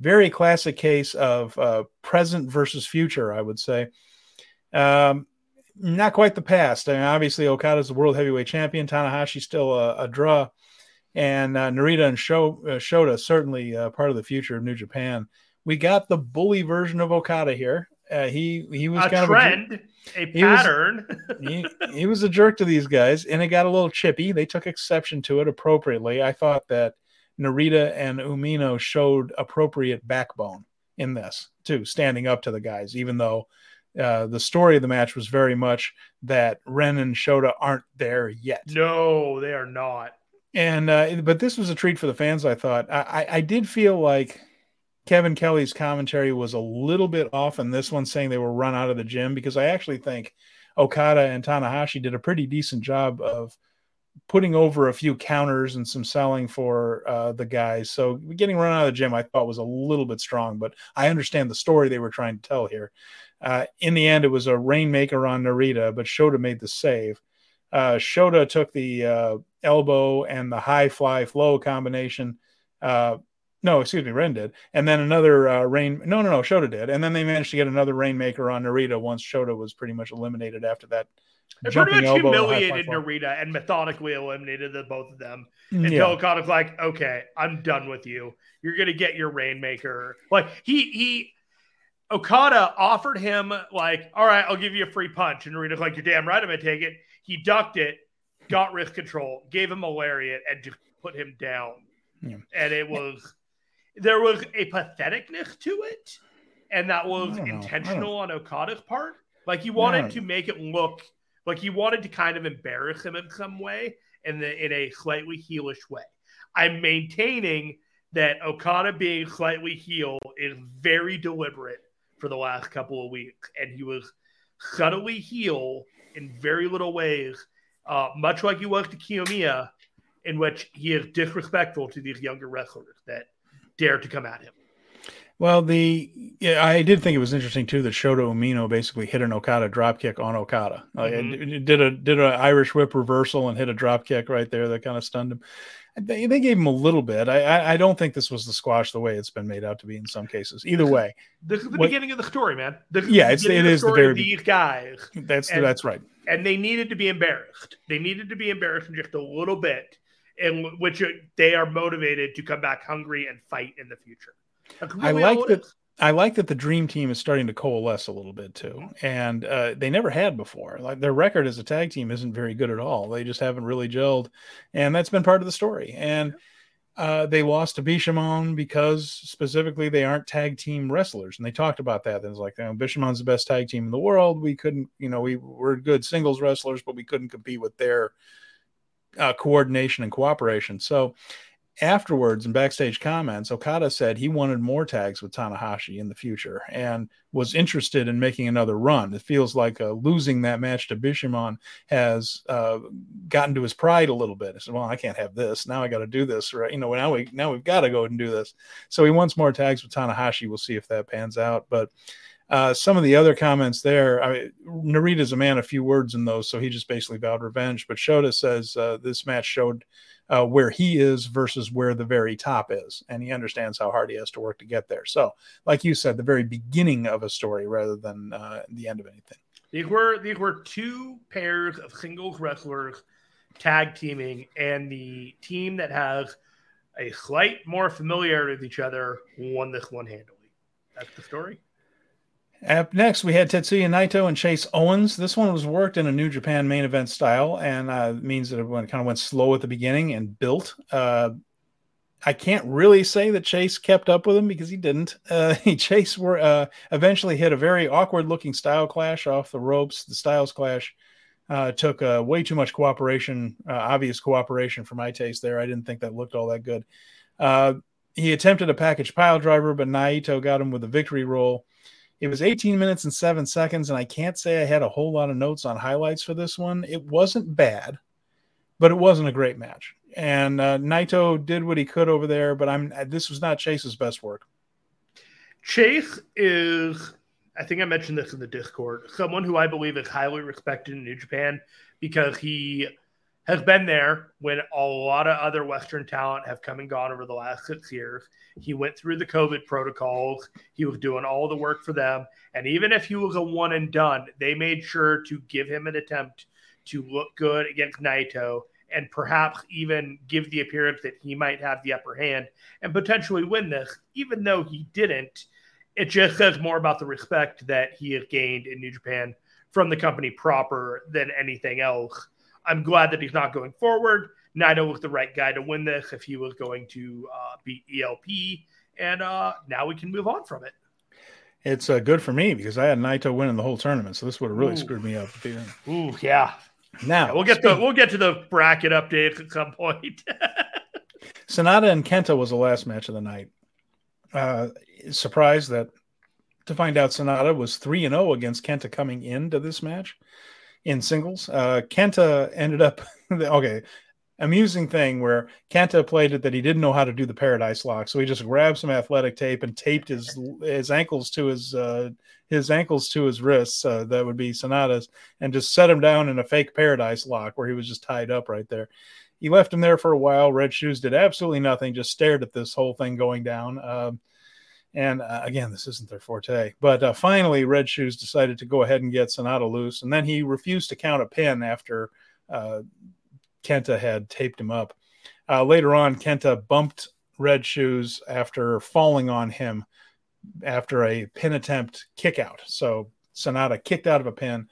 very classic case of uh, present versus future, I would say. Um, not quite the past. I mean, obviously, Okada's the world heavyweight champion. Tanahashi's still a, a draw, and uh, Narita and Sho, uh, Shota certainly uh, part of the future of New Japan. We got the bully version of Okada here. Uh, he he was A kind trend, a he was- pattern. of a, he, he was a jerk to these guys, and it got a little chippy. They took exception to it appropriately. I thought that Narita and Umino showed appropriate backbone in this too, standing up to the guys, even though uh, the story of the match was very much that Ren and Shota aren't there yet. no, they are not. And uh, but this was a treat for the fans. I thought I, I, I did feel like Kevin Kelly's commentary was a little bit off in this one, saying they were run out of the gym because I actually think Okada and Tanahashi did a pretty decent job of putting over a few counters and some selling for uh, the guys. So getting run out of the gym, I thought was a little bit strong, but I understand the story they were trying to tell here. Uh, in the end, it was a rainmaker on Narita, but Shota made the save. Uh, Shota took the uh, elbow and the high fly flow combination. Uh, no, excuse me, Ren did, and then another uh, rain. No, no, no, Shota did, and then they managed to get another rainmaker on Narita once Shota was pretty much eliminated after that. They pretty much elbow, humiliated. Narita and methodically eliminated the both of them until Yeah. Okada's like, okay, I'm done with you. You're gonna get your rainmaker. Like he he Okada offered him like, all right, I'll give you a free punch. And Narita's like, you're damn right, I'm gonna take it. He ducked it, got wrist control, gave him a lariat, and just put him down. Yeah. And it was there was a patheticness to it, and that was I don't know. I intentional on Okada's part. Like he wanted to make it look like he wanted to kind of embarrass him in some way in the in a slightly heelish way. I'm maintaining that Okada being slightly heel is very deliberate for the last couple of weeks, and he was subtly heel in very little ways, uh, much like he was to Kiyomiya, in which he is disrespectful to these younger wrestlers that dare to come at him. Well, the yeah, I did think it was interesting too that Shota Umino basically hit an Okada dropkick on Okada. Like, Mhm. it- it did a did a Irish whip reversal and hit a drop kick right there that kind of stunned him. They, they gave him a little bit. I, I I don't think this was the squash the way it's been made out to be in some cases. Either way, This is the What- beginning of the story, man. This Yeah, it's- it the is the very these guys. that's And- that's right. and they needed to be embarrassed. They needed to be embarrassed just a little bit, in which uh, they are motivated to come back hungry and fight in the future. That's I like that- is. I like that the dream team is starting to coalesce a little bit too, and uh, they never had before. Like their record as a tag team isn't very good at all. They just haven't really gelled, and that's been part of the story. And uh, they lost to Bishamon because specifically they aren't tag team wrestlers, and they talked about that. It was like, you know, Bishamon's the best tag team in the world. We couldn't, you know, we were good singles wrestlers, but we couldn't compete with their uh, coordination and cooperation. So afterwards in backstage comments, Okada said he wanted more tags with Tanahashi in the future and was interested in making another run. It feels like uh, losing that match to Bishamon has uh, gotten to his pride a little bit. He said, "Well, I can't have this. Now I got to do this, right? You know, now we now we've got to go and do this." So he wants more tags with Tanahashi. We'll see if that pans out, but. Uh, some of the other comments there, I mean, Narita's a man of few words in those, so he just basically vowed revenge. But Shota says uh, this match showed uh, where he is versus where the very top is, and he understands how hard he has to work to get there. So, like you said, the very beginning of a story rather than uh, the end of anything. These were these were two pairs of singles wrestlers tag teaming, and the team that has a slight more familiarity with each other won this one handily. That's the story. Up next, we had Tetsuya Naito and Chase Owens. This one was worked in a New Japan main event style, and uh, means that it went, kind of went slow at the beginning and built. Uh, I can't really say that Chase kept up with him because he didn't. Uh, Chase were uh, eventually hit a very awkward looking style clash off the ropes. The styles clash uh, took uh, way too much cooperation, uh, obvious cooperation for my taste there. I didn't think that looked all that good. Uh, he attempted a package pile driver, but Naito got him with a victory roll. It was 18 minutes and seven seconds, and I can't say I had a whole lot of notes on highlights for this one. It wasn't bad, but it wasn't a great match. And uh, Naito did what he could over there, but I'm this was not Chase's best work. Chase is, I think I mentioned this in the Discord, someone who I believe is highly respected in New Japan because he has been there when a lot of other Western talent have come and gone over the last six years. He went through the COVID protocols. He was doing all the work for them. And even if he was a one and done, they made sure to give him an attempt to look good against Naito and perhaps even give the appearance that he might have the upper hand and potentially win this, even though he didn't. It just says more about the respect that he has gained in New Japan from the company proper than anything else. I'm glad that he's not going forward. Naito was the right guy to win this if he was going to uh, beat ELP, and uh, now we can move on from it. It's uh, good for me because I had Naito winning the whole tournament, so this would have really Ooh. screwed me up. Ooh, yeah. Now yeah, we'll get the we'll get to the bracket updates at some point. Sanada and Kenta was the last match of the night. Uh, surprised that to find out Sanada was three and zero oh against Kenta coming into this match in singles. Uh, Kenta ended up okay. Amusing thing where Kenta played it that he didn't know how to do the paradise lock, so he just grabbed some athletic tape and taped his his ankles to his uh, his ankles to his wrists. Uh, that would be Sanada's, and just set him down in a fake paradise lock where he was just tied up right there. He left him there for a while. Red Shoes did absolutely nothing, just stared at this whole thing going down. Um, and uh, again, this isn't their forte. But uh, finally, Red Shoes decided to go ahead and get Sanada loose. And then he refused to count a pin after uh, Kenta had taped him up. Uh, later on, Kenta bumped Red Shoes after falling on him after a pin attempt kick out. So Sanada kicked out of a pin.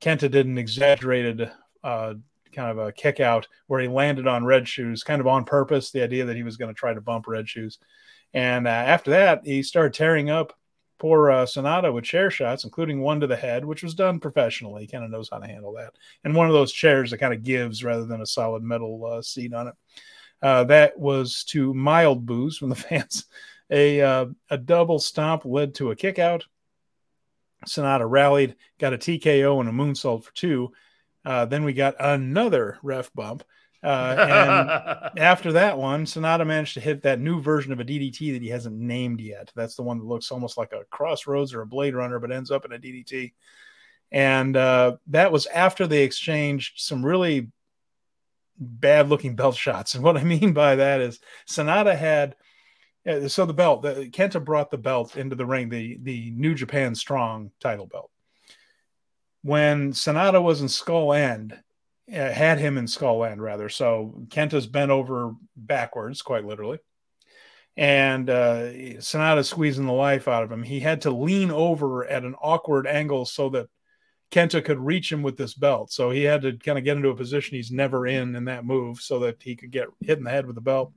Kenta did an exaggerated uh, kind of a kick out where he landed on Red Shoes, kind of on purpose, the idea that he was going to try to bump Red Shoes. And uh, after that, he started tearing up poor uh, Sanada with chair shots, including one to the head, which was done professionally. He kind of knows how to handle that. And one of those chairs that kind of gives rather than a solid metal uh, seat on it. Uh, that was to mild boos from the fans. A, uh, a double stomp led to a kick out. Sanada rallied, got a TKO and a moonsault for two. Uh, then we got another ref bump. Uh, and after that one, Sanada managed to hit that new version of a DDT that he hasn't named yet. That's the one that looks almost like a Crossroads or a Blade Runner, but ends up in a DDT. And uh, that was after they exchanged some really bad looking belt shots. And what I mean by that is Sanada had. So the belt, the, Kenta brought the belt into the ring, the the New Japan Strong title belt. When Sanada was in Skull End, uh, had him in Skull End rather. So Kenta's bent over backwards, quite literally. And uh, Sanada squeezing the life out of him. He had to lean over at an awkward angle so that Kenta could reach him with this belt. So he had to kind of get into a position he's never in in that move so that he could get hit in the head with the belt.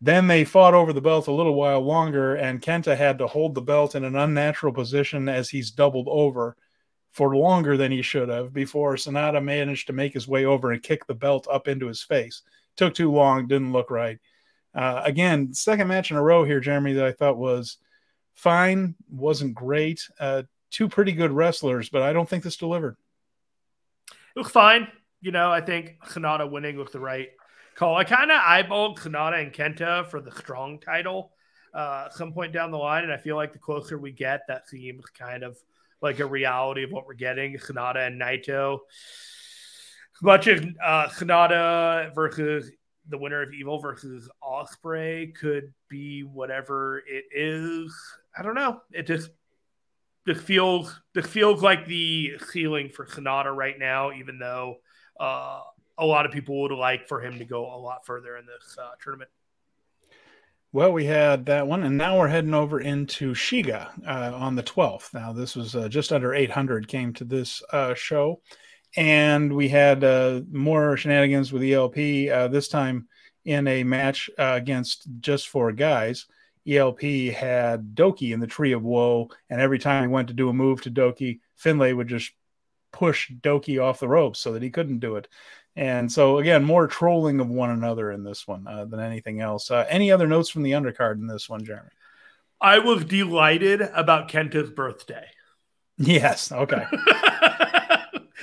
Then they fought over the belt a little while longer, and Kenta had to hold the belt in an unnatural position as he's doubled over for longer than he should have before Sanada managed to make his way over and kick the belt up into his face. Took too long, didn't look right. Uh, again, second match in a row here, Jeremy, that I thought was fine, wasn't great. Uh, two pretty good wrestlers, but I don't think this delivered. It Look fine. You know, I think Sanada winning was the right call. I kind of eyeballed Sanada and Kenta for the strong title. uh, some point down the line. And I feel like the closer we get, that seems kind of like a reality of what we're getting. Sanada and Naito. Much of uh, Sanada versus the winner of Evil versus Ospreay could be whatever it is. I don't know. It just this feels this feels like the ceiling for Sanada right now, even though uh, a lot of people would like for him to go a lot further in this uh, tournament. Well, we had that one, and now we're heading over into Shiga uh, on the 12th. Now, this was uh, just under 800 came to this uh, show, and we had uh, more shenanigans with ELP. Uh, this time in a match uh, against just four guys. ELP had Douki in the Tree of Woe, and every time he went to do a move to Douki, Finlay would just push Douki off the ropes so that he couldn't do it. And so again, more trolling of one another in this one uh, than anything else. Uh, any other notes from the undercard in this one, Jeremy? I was delighted about Kenta's birthday. Yes. Okay.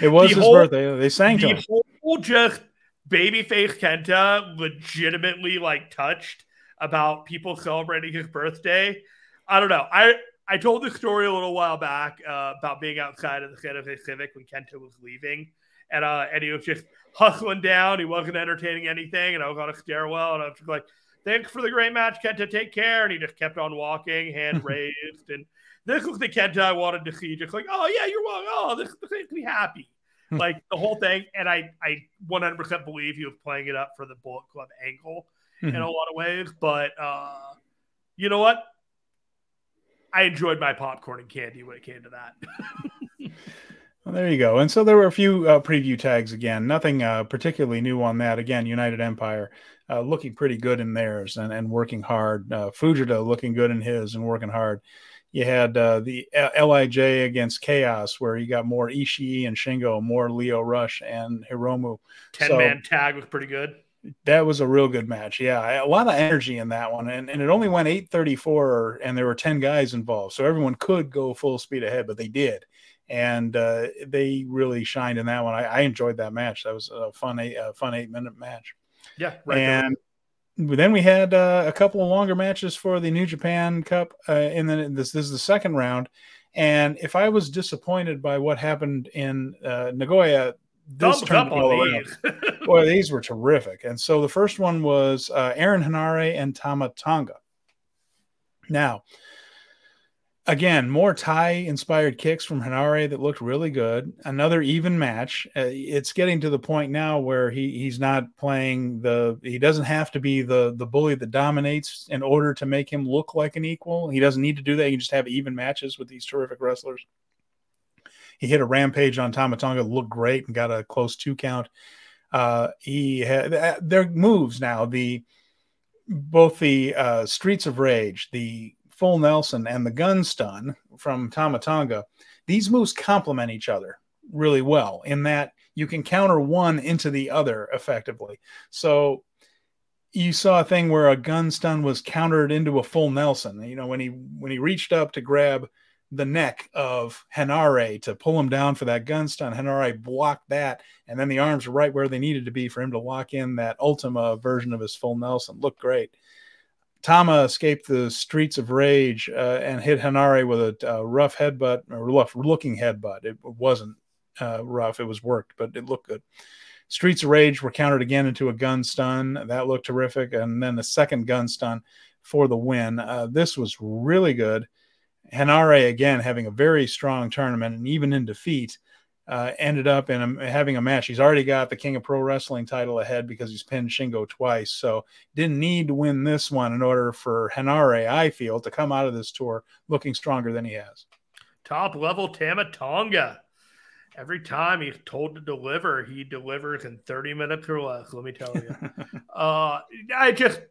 it was the his whole, birthday. They sang to him. Whole just babyface Kenta legitimately like touched about people celebrating his birthday. I don't know. I I told the story a little while back uh, about being outside of the Santa Fe Civic when Kenta was leaving, and uh, and he was just hustling down. He wasn't entertaining anything, and I was on a stairwell, and I was just like, "Thanks for the great match, Kenta. Take care." And he just kept on walking, hand raised, and this was the Kenta I wanted to see. Just like, "Oh yeah, you're welcome. Oh, this, this makes me happy." Hmm. like the whole thing. And I, I 100% believe he was playing it up for the Bullet Club angle mm-hmm. in a lot of ways. But uh, you know what? I enjoyed my popcorn and candy when it came to that. well, there you go. And so there were a few uh, preview tags again. Nothing uh, particularly new on that. Again, United Empire uh, looking pretty good in theirs and, and working hard. Uh, Fujita looking good in his and working hard. You had uh, the Lij against Chaos, where you got more Ishii and Shingo, more Lio Rush and Hiromu. Ten so, man tag was pretty good. That was a real good match. Yeah, a lot of energy in that one, and, and it only went eight thirty four, and there were ten guys involved, so everyone could go full speed ahead, but they did, and uh, they really shined in that one. I, I, enjoyed that match. That was a fun eight, a fun eight minute match. Yeah, right and then we had uh, a couple of longer matches for the New Japan Cup, uh, and then this, this is the second round. And if I was disappointed by what happened in uh, Nagoya, this Thumbs turned all around. Boy, these were terrific. And so the first one was uh, Aaron Henare and Tama Tonga. Now, again, more Thai inspired kicks from Henare that looked really good. Another even match. Uh, it's getting to the point now where he he's not playing the he doesn't have to be the the bully that dominates in order to make him look like an equal. He doesn't need to do that. Can just have even matches with these terrific wrestlers. He hit a rampage on Tama Tonga, looked great and got a close two count. Uh, he had uh, their moves now. The both the uh, Streets of Rage, the full Nelson and the gun stun from Tama Tonga, these moves complement each other really well in that you can counter one into the other effectively. So you saw a thing where a gun stun was countered into a full Nelson. You know, when he when he reached up to grab the neck of Henare to pull him down for that gun stun, Henare blocked that, and then the arms were right where they needed to be for him to lock in that Ultima version of his full Nelson. Looked great. Tama escaped the streets of rage uh, and hit Henare with a uh, rough headbutt or rough looking headbutt. It wasn't uh, rough, it was worked, but it looked good. Streets of Rage were countered again into a gun stun. That looked terrific. And then the second gun stun for the win. Uh, this was really good. Henare, again, having a very strong tournament and even in defeat, uh, ended up in a, having a match. He's already got the King of Pro Wrestling title ahead because he's pinned Shingo twice. So didn't need to win this one in order for Henare, I feel, to come out of this tour looking stronger than he has. Top level Tama Tonga. Every time he's told to deliver, he delivers in 30 minutes or less. Let me tell you. uh, I just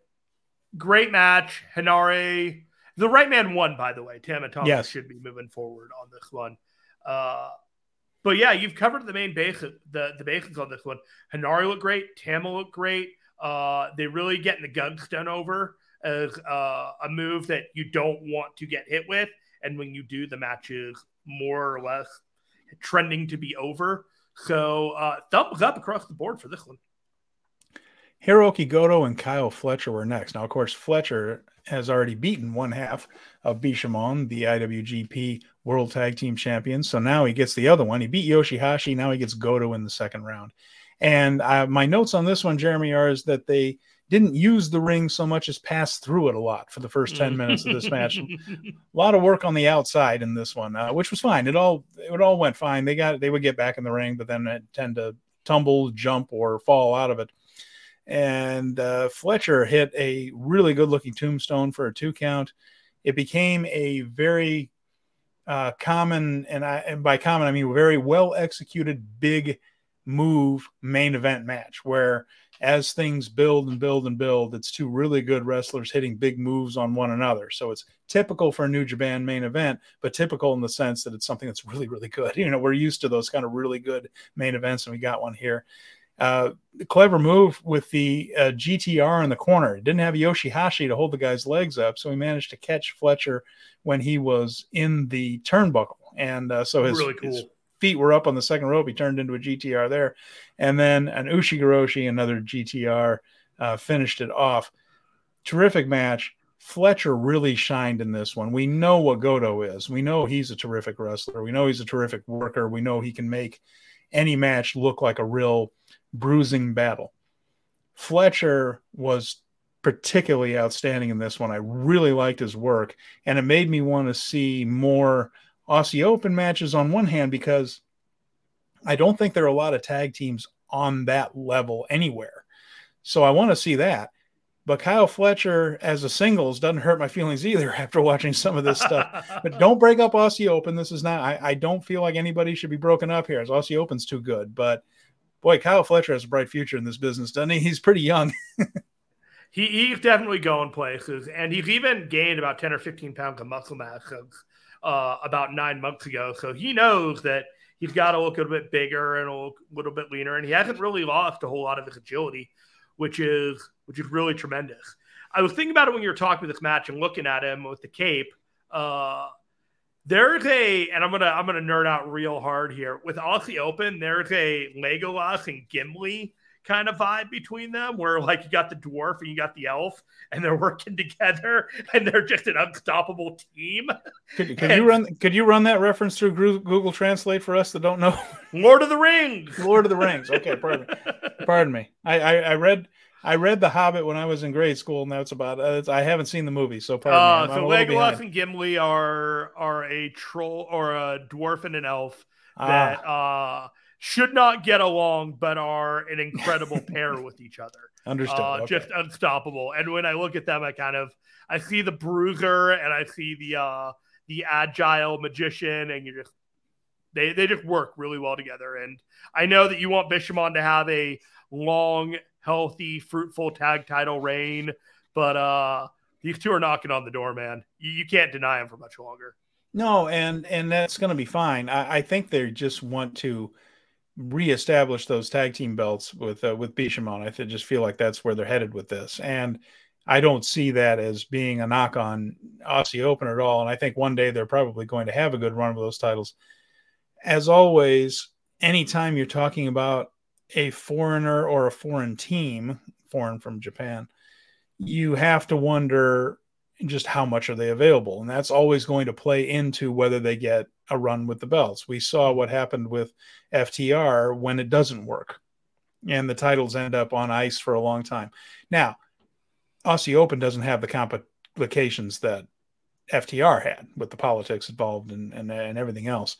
great match. Henare, the right man won, by the way. Tama Tonga yes. should be moving forward on this one. Uh, but yeah, you've covered the main basic, the the basics on this one. Henare looked great. Tama looked great. Uh, they really getting the gun stun over as uh, a move that you don't want to get hit with, and when you do, the match is more or less trending to be over. So uh, thumbs up across the board for this one. Hirooki Goto and Kyle Fletcher were next. Now, of course, Fletcher has already beaten one half of Bishamon, the IWGP World Tag Team Champions. So now he gets the other one. He beat Yoshihashi. Now he gets Goto in the second round. And uh, my notes on this one, Jeremy, are is that they didn't use the ring so much as pass through it a lot for the first 10 minutes of this match. a lot of work on the outside in this one, uh, which was fine. It all it all went fine. They got they would get back in the ring, but then tend to tumble, jump, or fall out of it. And uh, Fletcher hit a really good looking tombstone for a two count. It became a very uh, common, and, I, and by common I mean very well executed big move main event match where as things build and build and build, it's two really good wrestlers hitting big moves on one another. So it's typical for a New Japan main event, but typical in the sense that it's something that's really, really good. You know, we're used to those kind of really good main events, and we got one here. Uh, clever move with the uh, GTR in the corner. It didn't have Yoshihashi to hold the guy's legs up, so he managed to catch Fletcher when he was in the turnbuckle, and uh, so his, really cool. his feet were up on the second rope. He turned into a GTR there, and then an Ushigoroshi, another GTR, uh, finished it off. Terrific match. Fletcher really shined in this one. We know what Goto is. We know he's a terrific wrestler. We know he's a terrific worker. We know he can make any match look like a real bruising battle. Fletcher was particularly outstanding in this one. I really liked his work, and it made me want to see more Aussie Open matches on one hand because I don't think there are a lot of tag teams on that level anywhere. So I want to see that. But Kyle Fletcher as a singles doesn't hurt my feelings either after watching some of this stuff. but don't break up Aussie Open. This is not, I, I, don't feel like anybody should be broken up here as Aussie Open's too good. But boy, Kyle Fletcher has a bright future in this business, doesn't he? He's pretty young. he, he's definitely going places. And he's even gained about 10 or 15 pounds of muscle mass uh, about nine months ago. So he knows that he's got to look a little bit bigger and a little, bit leaner. And he hasn't really lost a whole lot of his agility, which is which is really tremendous. I was thinking about it when you were talking this match and looking at him with the cape. Uh, there's a, and I'm gonna I'm gonna nerd out real hard here with Aussie Open. There's a Legolas and Gimli kind of vibe between them, where like you got the dwarf and you got the elf, and they're working together, and they're just an unstoppable team. Could, could and, you run? Could you run that reference through Google Translate for us that don't know? Lord of the Rings. Lord of the Rings. Okay, pardon me. Pardon me. I, I, I read I read The Hobbit when I was in grade school, and that's about it. I haven't seen the movie, so pardon uh, So Legolas and Gimli are are a troll or a dwarf and an elf ah. that uh, should not get along, but are an incredible pair with each other. Understood. Uh, okay. Just unstoppable. And when I look at them, I kind of I see the bruiser and I see the uh, the agile magician, and you just they they just work really well together. And I know that you want Bishamon to have a long healthy, fruitful tag title reign. But uh these two are knocking on the door, man. You, you can't deny them for much longer. No, and and that's going to be fine. I, I, think they just want to reestablish those tag team belts with uh, with Bishamon. I just feel like that's where they're headed with this, and I don't see that as being a knock on Aussie Open at all. And I think one day they're probably going to have a good run of those titles. As always, anytime you're talking about a foreigner or a foreign team, foreign from Japan, you have to wonder just how much are they available. And that's always going to play into whether they get a run with the belts. We saw what happened with FTR when it doesn't work and the titles end up on ice for a long time. Now, Aussie Open doesn't have the complications that FTR had with the politics involved and, and, and everything else.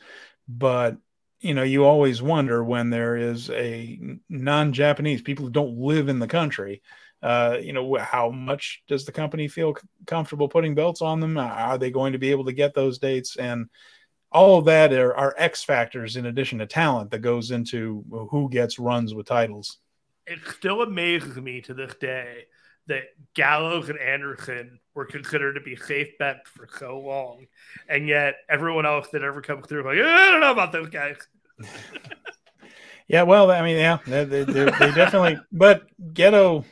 But you know, you always wonder when there is a non-Japanese people who don't live in the country. Uh, you know, how much does the company feel comfortable putting belts on them? Are they going to be able to get those dates? And all of that are, are X factors in addition to talent that goes into who gets runs with titles. It still amazes me to this day that Gallows and Anderson were considered to be safe bets for so long, and yet everyone else that ever comes through like I don't know about those guys. yeah, well, I mean, yeah, they, they, they definitely. But Gedo,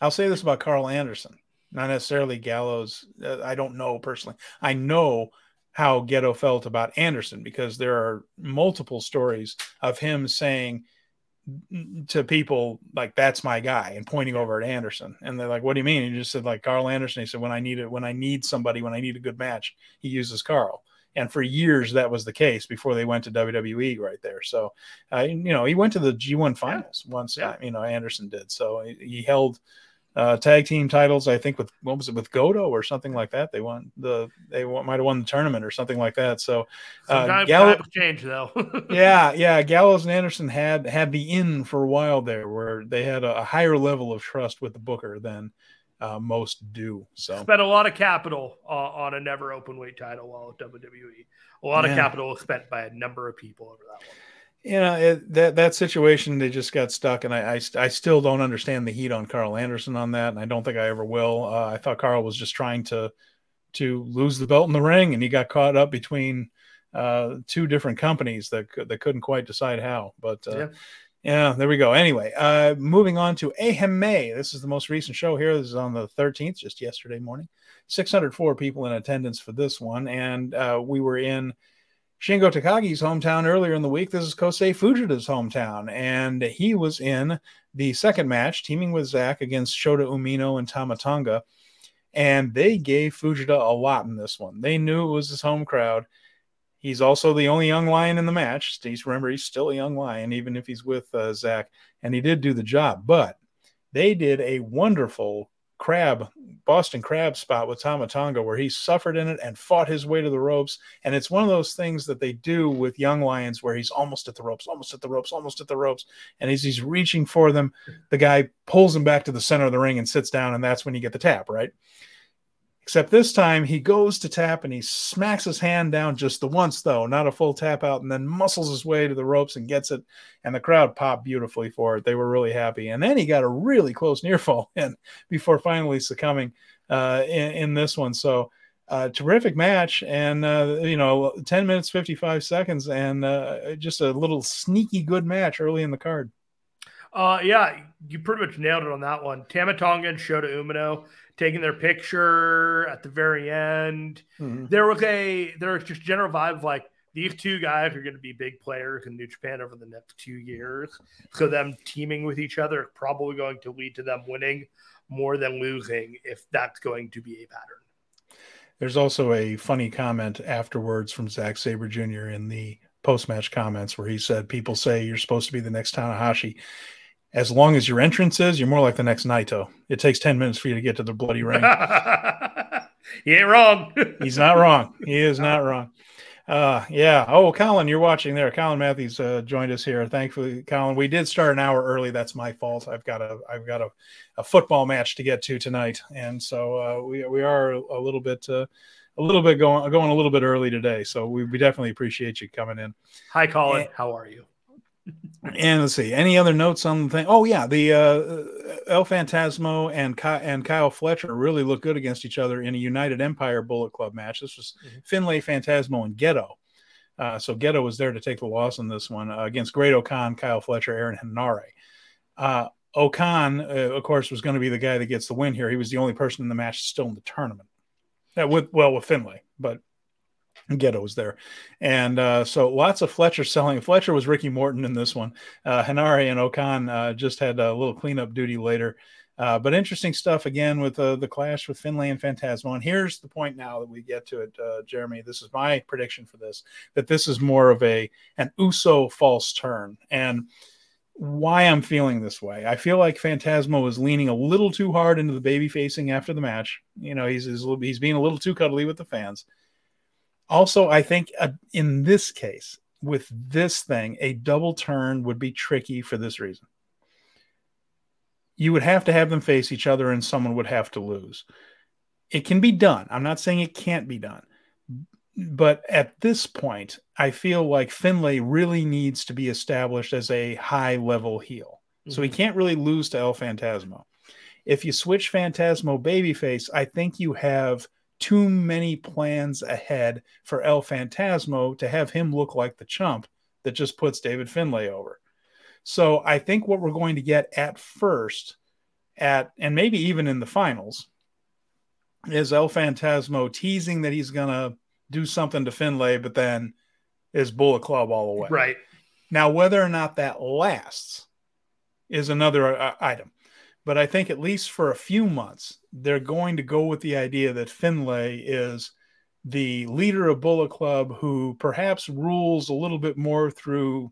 I'll say this about Karl Anderson, not necessarily Gallows. Uh, I don't know personally. I know how Gedo felt about Anderson because there are multiple stories of him saying to people like that's my guy and pointing over at Anderson and they're like what do you mean he just said like Karl Anderson he said when I need it when I need somebody when I need a good match he uses Karl and for years that was the case before they went to WWE right there so uh, you know he went to the G1 finals yeah. once yeah. you know Anderson did so he, he held uh, tag team titles. I think with what was it with Goto or something like that. They won the they might have won the tournament or something like that. So uh, Gallows change though. yeah, yeah. Gallows and Anderson had had the in for a while there, where they had a, a higher level of trust with the Booker than uh, most do. So spent a lot of capital uh, on a never open weight title while at WWE. A lot yeah. of capital was spent by a number of people over that one you know it, that that situation they just got stuck and I, I, I still don't understand the heat on Karl Anderson on that and I don't think I ever will uh, I thought Karl was just trying to to lose the belt in the ring and he got caught up between uh, two different companies that that couldn't quite decide how but uh, yeah. yeah. there we go anyway uh, moving on to Ehime this is the most recent show here this is on the 13th just yesterday morning 604 people in attendance for this one and uh, we were in Shingo Takagi's hometown earlier in the week. This is Kosei Fujita's hometown, and he was in the second match, teaming with Zack against Shota Umino and Tama Tonga. And they gave Fujita a lot in this one. They knew it was his home crowd. He's also the only young lion in the match. He's remember he's still a young lion, even if he's with uh, Zack, and he did do the job. But they did a wonderful crab Boston crab spot with Tama Tonga where he suffered in it and fought his way to the ropes. And it's one of those things that they do with young lions where he's almost at the ropes, almost at the ropes, almost at the ropes. And as he's reaching for them, the guy pulls him back to the center of the ring and sits down, and that's when you get the tap, right? Except this time he goes to tap and he smacks his hand down just the once, though, not a full tap out, and then muscles his way to the ropes and gets it. And the crowd popped beautifully for it. They were really happy. And then he got a really close near fall in before finally succumbing uh, in, in, this one. So, uh, terrific match. And, uh, you know, 10 minutes, 55 seconds, and uh, just a little sneaky good match early in the card. Uh, yeah, you pretty much nailed it on that one. Tama Tonga and Shota Umino taking their picture at the very end. Mm-hmm. There was a there was just general vibe of like these two guys are going to be big players in New Japan over the next two years. So them teaming with each other is probably going to lead to them winning more than losing if that's going to be a pattern. There's also a funny comment afterwards from Zack Sabre Jr. in the post match comments where he said, People say you're supposed to be the next Tanahashi as long as your entrance is, you're more like the next Naito. It takes 10 minutes for you to get to the bloody ring. he ain't wrong. He's not wrong. He is not wrong. Uh, yeah. Oh, Colin, you're watching there. Colin Matthews uh, joined us here. Thankfully, Colin, we did start an hour early. That's my fault. I've got a I've got a, a football match to get to tonight, and so uh, we we are a little bit uh, a little bit going going a little bit early today. So we, we definitely appreciate you coming in. Hi, Colin. And, How are you? And let's see any other notes on the thing oh yeah the uh, el phantasmo and Ky- and kyle fletcher really look good against each other in a united empire bullet club match this was mm-hmm. finlay phantasmo and Gedo uh, so Gedo was there to take the loss in this one uh, against Great-O-Khan kyle fletcher aaron henare uh, uh, of course, was going to be the guy that gets the win here. He was the only person in the match still in the tournament. Uh, with well, with Finlay, but Was there. And uh, so lots of Fletcher selling. Fletcher was Ricky Morton in this one. Uh, Henare and O-Khan uh, just had a little cleanup duty later. Uh, but interesting stuff again with uh, the clash with Finlay and Phantasmo. And here's the point now that we get to it, uh, Jeremy. This is my prediction for this that this is more of a an Uso false turn. And why I'm feeling this way. I feel like Phantasmo is leaning a little too hard into the baby facing after the match. You know, he's he's, he's being a little too cuddly with the fans also, I think uh, in this case, with this thing, a double turn would be tricky for this reason. You would have to have them face each other and someone would have to lose. It can be done. I'm not saying it can't be done. But at this point, I feel like Finlay really needs to be established as a high level heel. Mm-hmm. So he mm-hmm. can't really lose to El Phantasmo. If you switch Phantasmo babyface, I think you have too many plans ahead for El Phantasmo to have him look like the chump that just puts David Finlay over. So I think what we're going to get at first, at and maybe even in the finals, is El Phantasmo teasing that he's gonna do something to Finlay, but then is Bullet Club all the way. Right. Now, whether or not that lasts, is another uh, item. But I think at least for a few months, they're going to go with the idea that Finlay is the leader of Bullet Club who perhaps rules a little bit more through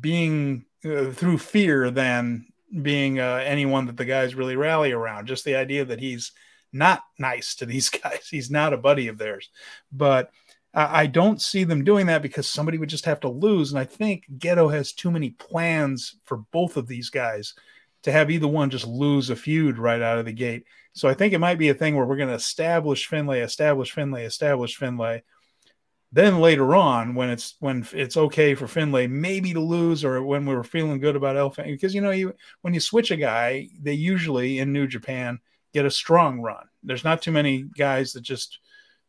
being uh, through fear than being uh, anyone that the guys really rally around. Just the idea that he's not nice to these guys. He's not a buddy of theirs. But I, I don't see them doing that because somebody would just have to lose. And I think Gedo has too many plans for both of these guys to have either one just lose a feud right out of the gate. So I think it might be a thing where we're going to establish Finlay, establish Finlay, establish Finlay. Then later on, when it's when it's okay for Finlay maybe to lose, or when we are feeling good about Elephant, because you know you when you switch a guy, they usually in New Japan get a strong run. There's not too many guys that just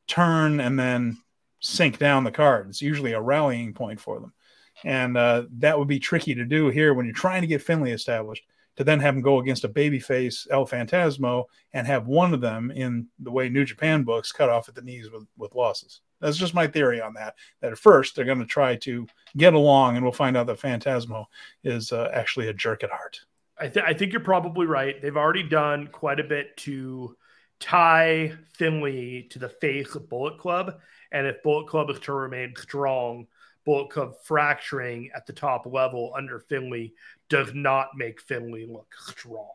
turn and then sink down the card. It's usually a rallying point for them, and uh, that would be tricky to do here when you're trying to get Finlay established to then have him go against a babyface El Phantasmo and have one of them in the way New Japan books cut off at the knees with, with losses. That's just my theory on that. That at first they're going to try to get along, and we'll find out that Phantasmo is uh, actually a jerk at heart. I, th- I think you're probably right. They've already done quite a bit to tie Finlay to the face of Bullet Club, and if Bullet Club is to remain strong, Bullet Club fracturing at the top level under Finlay does not make Finlay look strong.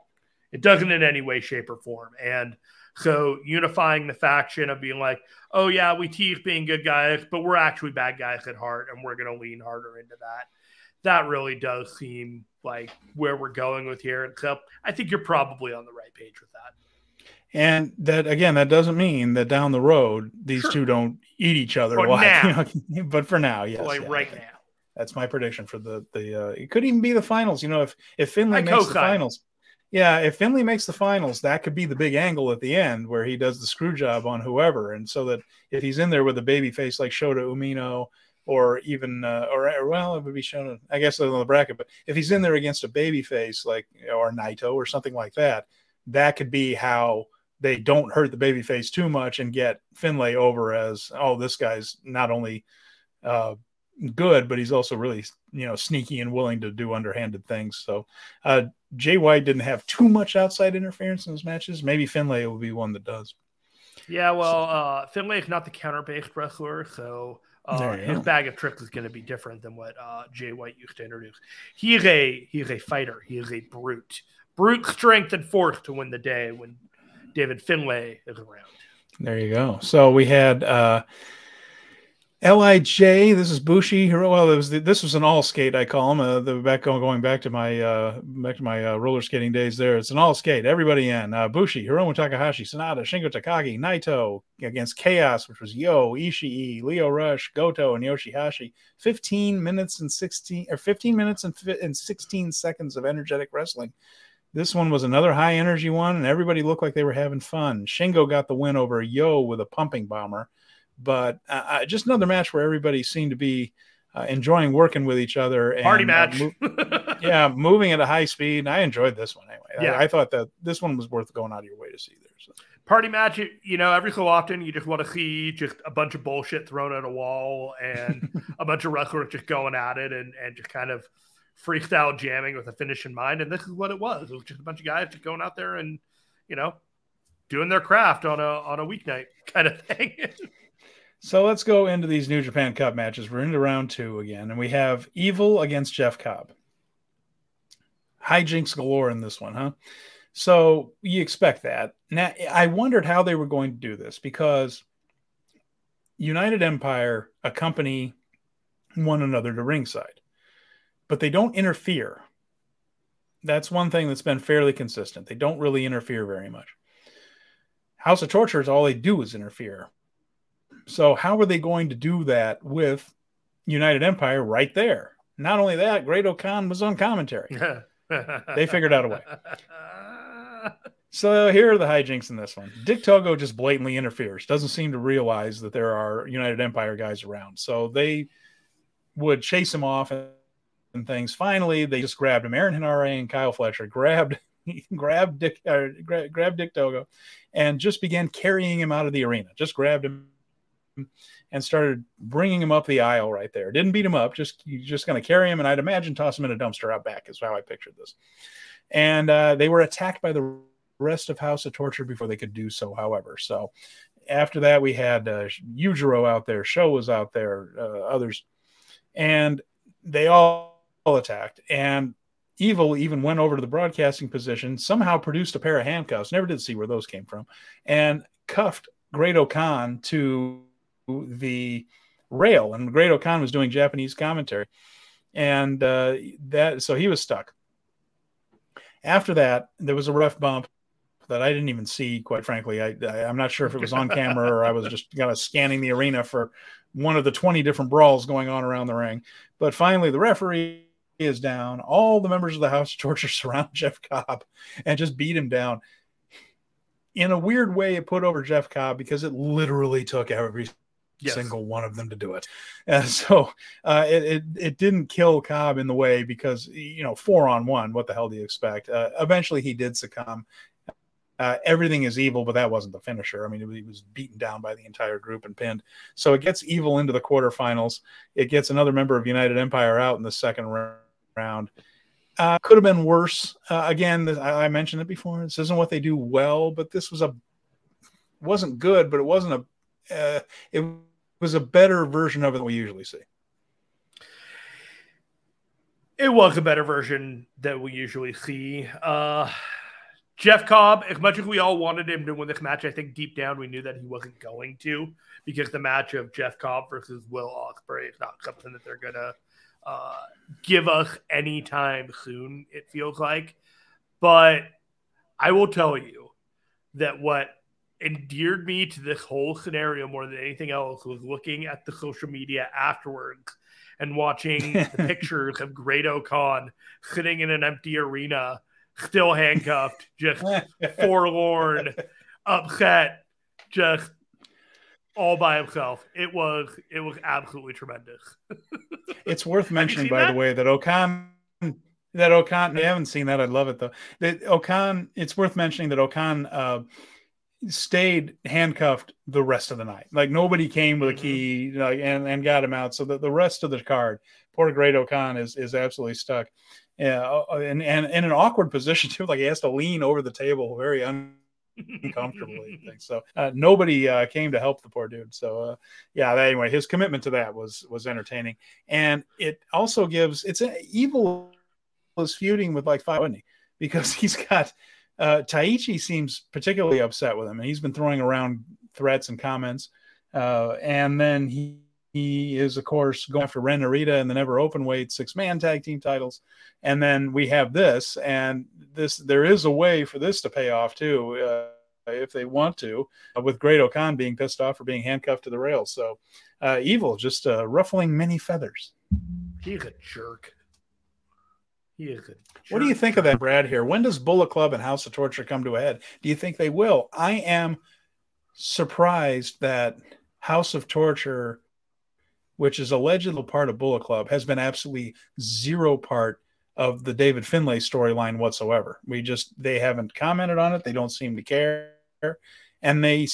It doesn't in any way, shape, or form. And so unifying the faction of being like, oh yeah, we tease being good guys, but we're actually bad guys at heart, and we're going to lean harder into that. That really does seem like where we're going with here. And so I think you're probably on the right page with that. And that again, that doesn't mean that down the road these sure. two don't eat each other. For now. You know, but for now, yes, like yeah, right now. That's my prediction for the the. Uh, it could even be the finals. You know, if if Finlay I makes the finals, yeah, if Finlay makes the finals, that could be the big angle at the end where he does the screw job on whoever, and so that if he's in there with a baby face like Shota Umino or even uh, or, or, well, it would be shown. I guess on the bracket, but if he's in there against a baby face like or Naito or something like that, that could be how they don't hurt the baby face too much and get Finlay over as oh this guy's not only uh, good, but he's also really you know sneaky and willing to do underhanded things. So uh, Jay White didn't have too much outside interference in his matches. Maybe Finlay will be one that does. Yeah, well, uh, Finlay is not the counter-based wrestler, so uh, his bag of tricks is going to be different than what uh, Jay White used to introduce. He is a he is a fighter. He is a brute, brute strength and force to win the day when David Finlay is around. There you go. So we had uh, Lij. This is Bushi. Well, it was the, this was an all skate. I call him. Uh, the back going, back to my uh, back to my uh, roller skating days. There, it's an all skate. Everybody in. Uh, Bushi, Hiromu Takahashi, Sanada, Shingo Takagi, Naito against Chaos, which was Yo, Ishii, Lio Rush, Goto, and YOSHI-HASHI. Fifteen minutes and sixteen or fifteen minutes and, and sixteen seconds of energetic wrestling. This one was another high energy one, and everybody looked like they were having fun. Shingo got the win over Yo with a pumping bomber. But uh, just another match where everybody seemed to be uh, enjoying working with each other. And, Party uh, match. Uh, mo- yeah, moving at a high speed. And I enjoyed this one anyway. Yeah. I, I, thought that this one was worth going out of your way to see there. So. Party match, you know, every so often you just want to see just a bunch of bullshit thrown at a wall and a bunch of wrestlers just going at it and, and just kind of freestyle jamming with a finish in mind. And this is what it was. It was just a bunch of guys just going out there and, you know, doing their craft on a on a weeknight kind of thing. So let's go into these New Japan Cup matches. We're into round two again, and we have Evil against Jeff Cobb. Hijinks galore in this one, huh? So you expect that. Now, I wondered how they were going to do this because United Empire accompany one another to ringside, but they don't interfere. That's one thing that's been fairly consistent. They don't really interfere very much. House of Torture is all they do is interfere. So how are they going to do that with United Empire right there? Not only that, Great-O-Khan was on commentary. they figured out a way. So here are the hijinks in this one. Dick Togo just blatantly interferes, doesn't seem to realize that there are United Empire guys around. So they would chase him off and things. Finally, they just grabbed him. Aaron Henare and Kyle Fletcher grabbed grabbed Dick uh, gra- grabbed Dick Togo and just began carrying him out of the arena. Just grabbed him and started bringing him up the aisle right there. Didn't beat him up, just you just going to carry him, and I'd imagine toss him in a dumpster out back is how I pictured this. And uh, they were attacked by the rest of House of Torture before they could do so. However, so after that we had uh, Yujiro out there, Sho was out there, uh, others, and they all attacked. And Evil even went over to the broadcasting position, somehow produced a pair of handcuffs. Never did see where those came from, and cuffed Great-O-Khan to the rail. And Great-O-Khan was doing Japanese commentary, and uh, that so he was stuck. After that, there was a rough bump that I didn't even see. Quite frankly, I, I am not sure if it was on camera or I was just kind of scanning the arena for one of the 20 different brawls going on around the ring. But finally, the referee is down. All the members of the House of Torture surround Jeff Cobb and just beat him down. In a weird way, it put over Jeff Cobb because it literally took every yes. single one of them to do it. And so uh, it, it, it didn't kill Cobb in the way because you know four on one. What the hell do you expect? Uh, eventually, he did succumb. Uh, everything is evil, but that wasn't the finisher. I mean, he was beaten down by the entire group and pinned. So it gets evil into the quarterfinals. It gets another member of United Empire out in the second round. Uh, could have been worse. Uh, again, I, I, mentioned it before. This isn't what they do well, but this was a wasn't good, but it wasn't a. Uh, it was a better version of it than we usually see. It was a better version that we usually see. Uh, Jeff Cobb, as much as we all wanted him to win this match, I think deep down we knew that he wasn't going to because the match of Jeff Cobb versus Will Ospreay is not something that they're gonna uh, give us anytime soon. It feels like, but I will tell you that what endeared me to this whole scenario more than anything else was looking at the social media afterwards and watching the pictures of Great-O-Khan sitting in an empty arena still handcuffed, just forlorn, upset, just all by himself. It was it was absolutely tremendous. it's worth mentioning, by that? the way, that O-Khan that O-Khan. I haven't seen that. I'd love it though. That O-Khan. It's worth mentioning that O-Khan uh, stayed handcuffed the rest of the night. Like nobody came with a mm-hmm. key like, and and got him out. So that the rest of the card, poor Great-O-Khan is is absolutely stuck yeah, uh, uh, and, and in an awkward position too. Like he has to lean over the table very uncomfortably. so uh, nobody uh, came to help the poor dude. So uh, yeah, anyway, his commitment to that was was entertaining, and it also gives it's an evil was feuding with like five, Because he's got uh, Taichi seems particularly upset with him, and he's been throwing around threats and comments. Uh, and then he he is, of course, going after Ren Narita in the never open weight six man tag team titles. And then we have this, and this there is a way for this to pay off too, uh, if they want to, uh, with Great-O-Khan being pissed off for being handcuffed to the rails. So uh, evil, just uh, ruffling many feathers. He's a jerk. He is. What do you think of that, Brad? Here, when does Bullet Club and House of Torture come to a head? Do you think they will? I am surprised that House of Torture which is allegedly part of Bullet Club, has been absolutely zero part of the David Finlay storyline whatsoever. We just they haven't commented on it. They don't seem to care, and they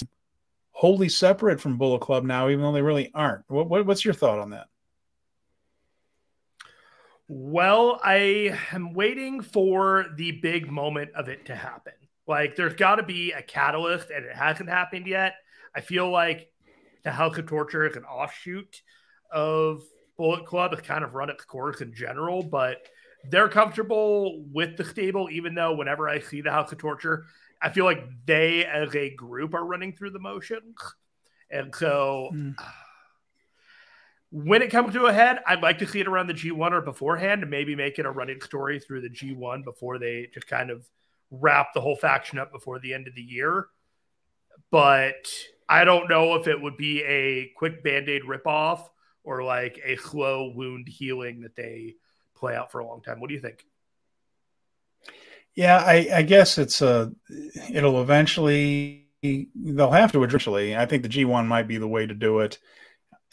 wholly separate from Bullet Club now, even though they really aren't. What, what, what's your thought on that? Well, I am waiting for the big moment of it to happen. Like, there's got to be a catalyst, and it hasn't happened yet. I feel like the House of Torture is an offshoot of Bullet Club has kind of run its course in general, but they're comfortable with the stable, even though whenever I see the House of Torture, I feel like they as a group are running through the motions. And so mm. When it comes to a head, I'd like to see it around the G1 or beforehand and maybe make it a running story through the G1 before they just kind of wrap the whole faction up before the end of the year. But I don't know if it would be a quick band aid ripoff or like a slow wound healing that they play out for a long time. What do you think? Yeah, I, I guess it's a. It'll eventually. They'll have to eventually. I think the G1 might be the way to do it.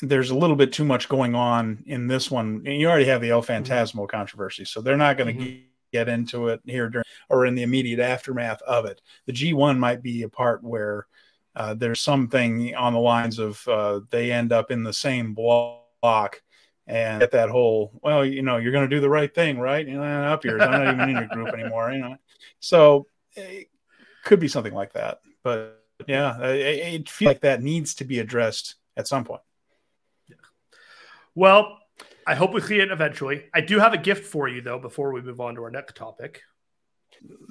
There's a little bit too much going on in this one. And you already have the El. Phantasmo mm-hmm. controversy, so they're not going to mm-hmm. get into it here during or in the immediate aftermath of it. The G1 might be a part where uh, there's something on the lines of uh, they end up in the same block and get that whole well you know you're going to do the right thing right you know up yours i'm not even in your group anymore you know so it could be something like that but yeah it, it feels like that needs to be addressed at some point well i hope we see it eventually i do have a gift for you though before we move on to our next topic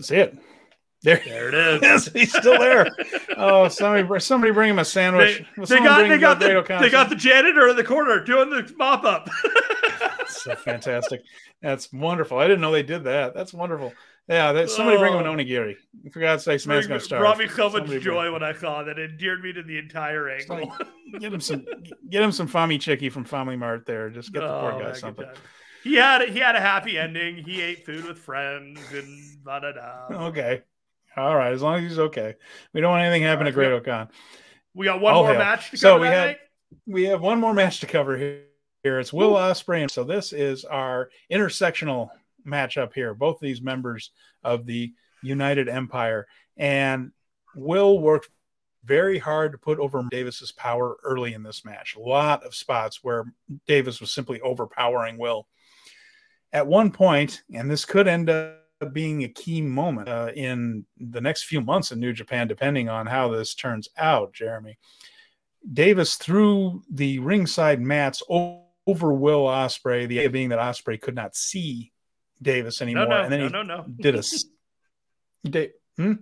see it there, there it is. He's still there. oh, somebody, somebody bring him a sandwich. They, they got, they got the, they got the janitor in the corner doing the mop up. so fantastic. That's wonderful. I didn't know they did that. That's wonderful. Yeah, that, somebody oh, bring him an oh. onigiri. For God's sake, man's going to start. Brought me so much somebody joy when I saw that. It endeared me to the entire angle. get him some, get him some Famichiki from Family Mart. There, just get the oh, poor guy something. He had he had a happy ending. He ate food with friends and da da da. Okay, all right, as long as he's okay. We don't want anything happen right, to Great-O-Khan. We got one I'll more match to so we have night? we have one more match to cover here. Here It's Will Ospreay. So this is our intersectional matchup here. Both of these members of the United Empire, and Will worked very hard to put over Davis's power early in this match. A lot of spots where Davis was simply overpowering Will. At one point, and this could end up being a key moment uh, in the next few months in New Japan, depending on how this turns out, Jeremy. Davis threw the ringside mats over Will Ospreay, the idea being that Ospreay could not see Davis anymore. No, no, and then no, he no, no. did a. Did, hmm?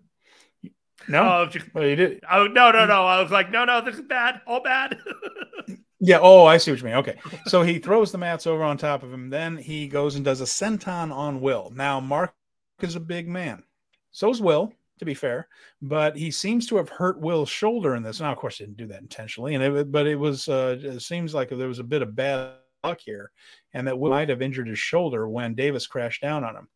No, oh, just, well, you did. Oh no, no, no! I was like, no, no, this is bad, all bad. Yeah. Oh, I see what you mean. Okay. So he throws the mats over on top of him. Then he goes and does a senton on Will. Now, Mark is a big man. So's Will, to be fair, but he seems to have hurt Will's shoulder in this. Now, of course, he didn't do that intentionally, and it, but it was uh, it seems like there was a bit of bad luck here, and that Will might have injured his shoulder when Davis crashed down on him.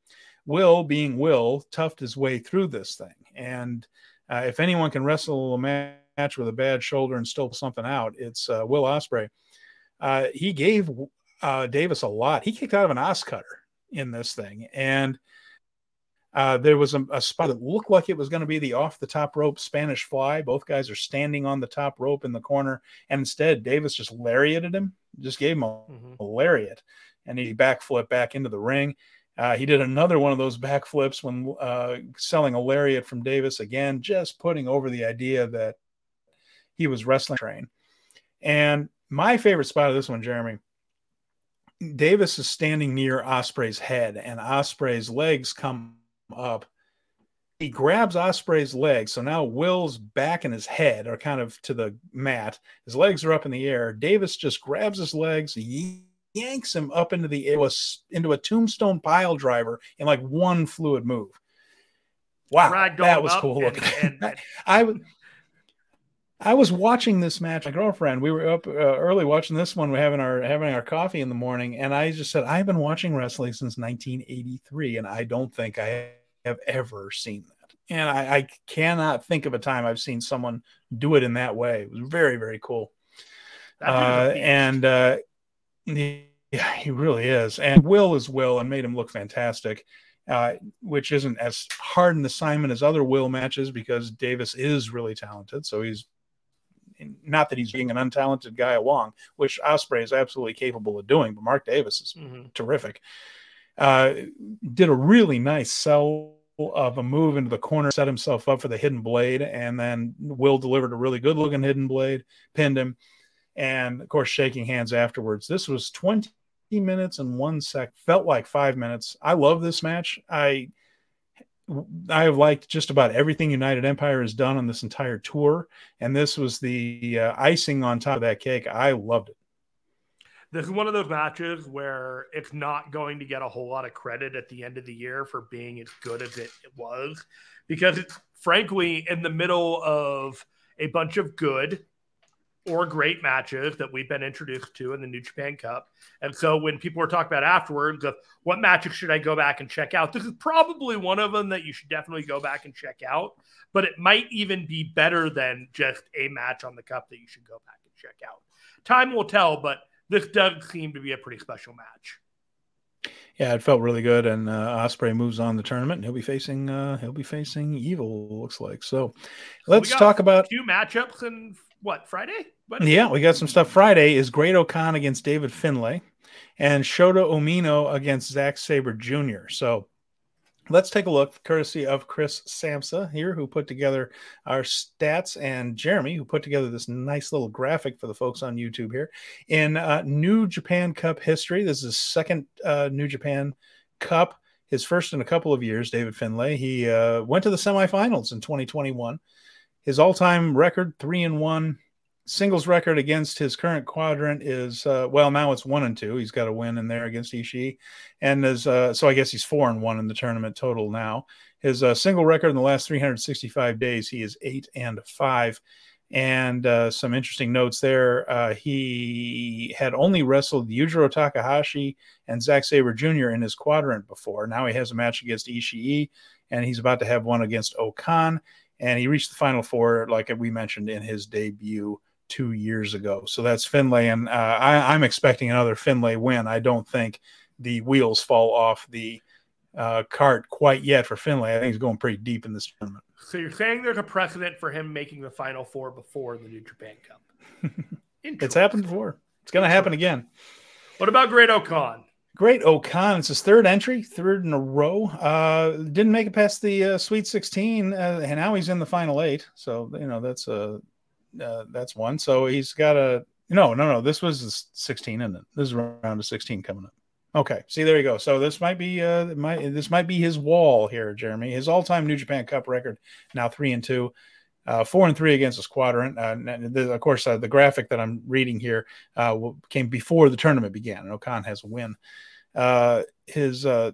Will, being Will, toughed his way through this thing, and uh, if anyone can wrestle a match with a bad shoulder and still something out, it's uh, Will Ospreay. Uh, he gave uh, Davis a lot. He kicked out of an OsCutter in this thing, and uh, there was a, a, spot that looked like it was going to be the off the top rope Spanish fly. Both guys are standing on the top rope in the corner, and instead Davis just lariated him, just gave him a, mm-hmm. a lariat, and he backflip back into the ring. Uh, he did another one of those backflips when uh, selling a lariat from Davis again, just putting over the idea that he was wrestling train. And my favorite spot of this one, Jeremy, Davis is standing near Ospreay's head, and Ospreay's legs come up. He grabs Ospreay's legs. So now Will's back and his head are kind of to the mat. His legs are up in the air. Davis just grabs his legs, yanks him up into the air, into a tombstone pile driver in like one fluid move. Wow, that was cool looking. And, and, I I was watching this match. My girlfriend, we were up uh, early watching this one. We're having our having our coffee in the morning, and I just said, "I've been watching wrestling since 1983, and I don't think I have ever seen that. And I, I, cannot think of a time I've seen someone do it in that way. It was very, very cool. Uh, and uh, he, yeah, he really is. And Will is Will and made him look fantastic, uh, which isn't as hard an assignment as other Will matches because Davis is really talented. So he's not that he's being an untalented guy along, which Ospreay is absolutely capable of doing, but Mark Davis is mm-hmm. terrific. Uh, did a really nice sell of a move into the corner, set himself up for the hidden blade, and then Will delivered a really good looking hidden blade, pinned him, and of course, shaking hands afterwards. This was 20 minutes and one sec, felt like five minutes. I love this match. I I have liked just about everything United Empire has done on this entire tour, and this was the uh, icing on top of that cake. I loved it this is one of those matches where it's not going to get a whole lot of credit at the end of the year for being as good as it, was because it's frankly in the middle of a bunch of good or great matches that we've been introduced to in the New Japan Cup. And so when people were talking about afterwards of what matches should I go back and check out, this is probably one of them that you should definitely go back and check out. But it might even be better than just a match on the cup that you should go back and check out. Time will tell, but this does seem to be a pretty special match. Yeah, it felt really good, and uh, Ospreay moves on the tournament. And he'll be facing uh, he'll be facing Evil. Looks like so. Let's talk about two matchups and what Friday? What? Yeah, we got some stuff. Friday is Great-O-Khan against David Finlay, and Shota Umino against Zack Sabre Jr. So let's take a look, courtesy of Chris Samsa here, who put together our stats, and Jeremy, who put together this nice little graphic for the folks on YouTube here. In uh, New Japan Cup history, this is second uh, New Japan Cup, his first in a couple of years. David Finlay. He uh, went to the semifinals in 2021. His all-time record, three and one singles record against his current quadrant is uh, well now it's one and two. He's got a win in there against Ishii and is uh, so I guess he's four and one in the tournament total now. His uh, single record in the last 365 days he is eight and five. And uh, some interesting notes there uh, he had only wrestled Yujiro Takahashi and Zack Sabre Jr. in his quadrant before. Now he has a match against Ishii and he's about to have one against O-Khan and he reached the final four like we mentioned in his debut two years ago. So that's Finlay, and uh, I, am expecting another Finlay win. I don't think the wheels fall off the uh, cart quite yet for Finlay. I think he's going pretty deep in this tournament. So you're saying there's a precedent for him making the final four before the New Japan Cup? it's happened before. It's going to happen again. What about Great-O-Khan? Great-O-Khan. It's his third entry, third in a row. Uh, didn't make it past the uh, Sweet 16, uh, and now he's in the final eight. So you know that's a uh, that's one. So he's got a no, no, no. This was 16, and this is round of 16 coming up. Okay, see there you go. So this might be uh might this might be his wall here, Jeremy. His all-time New Japan Cup record now three and two, uh, four and three against the squadron. Uh, the, of course, uh, the graphic that I'm reading here uh, came before the tournament began, and O-Khan has a win. Uh, his uh,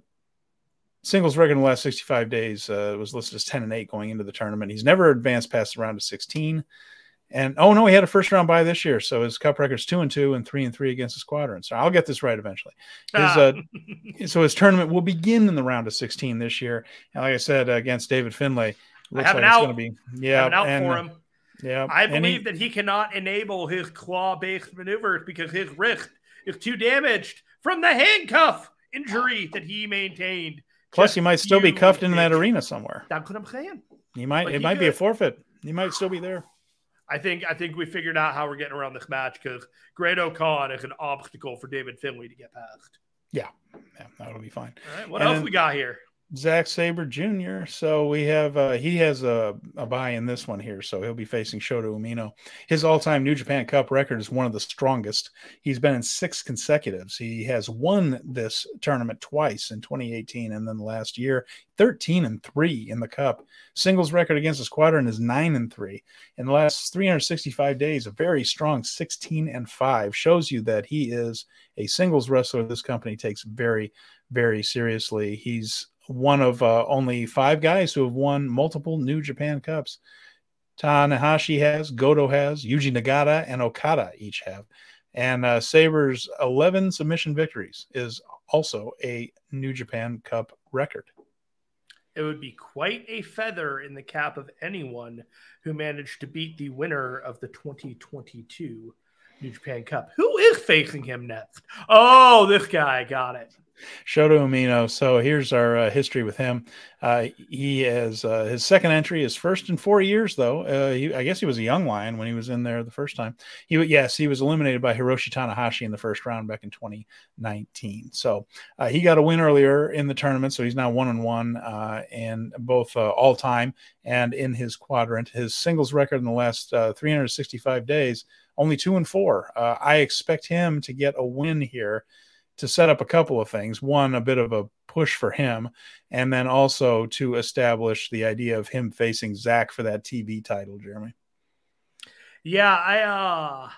singles record in the last 65 days uh, was listed as 10 and 8 going into the tournament. He's never advanced past the round of 16. And oh no, he had a first round bye this year, so his cup record's two and two and three and three against the squadron. So I'll get this right eventually. His, ah. uh, so his tournament will begin in the round of 16 this year. And like I said, uh, against David Finlay, looks like it's going to be yeah, out and, for him. Yeah, I believe he, that he cannot enable his claw-based maneuvers because his wrist is too damaged from the handcuff injury that he maintained. Plus, he might still be cuffed in that arena somewhere. That's what I'm saying. He might. But it might could. be a forfeit. He might still be there. I think I think we figured out how we're getting around this match because Great-O-Khan is an obstacle for David Finlay to get past. Yeah, yeah, that'll be fine. All right, what and else then, we got here? Zack Sabre Jr. So we have uh, he has a, a bye in this one here, so he'll be facing Shota Umino. His all-time New Japan Cup record is one of the strongest. He's been in six consecutives. He has won this tournament twice in 2018 and then last year, 13 and three in the Cup. Singles record against the Squadron is nine and three. In the last 365 days, a very strong 16 and five shows you that he is a singles wrestler. This company takes very, very seriously. He's one of uh, only five guys who have won multiple New Japan Cups. Tanahashi has, Goto has, Yuji Nagata, and Okada each have. And uh, Sabre's 11 submission victories is also a New Japan Cup record. It would be quite a feather in the cap of anyone who managed to beat the winner of the 2022 New Japan Cup. Who is facing him next? Oh, this guy got it. Shota Umino. So here's our uh, history with him. Uh, he has uh, his second entry, his first in four years, though. Uh, he, I guess he was a young lion when he was in there the first time. He yes, he was eliminated by Hiroshi Tanahashi in the first round back in 2019. So uh, he got a win earlier in the tournament, so he's now one and one uh, in both all time and in his quadrant. His singles record in the last 365 days only two and four. I expect him to get a win here to set up a couple of things. One, a bit of a push for him, and then also to establish the idea of him facing Zack for that TV title, Jeremy. Yeah, I uh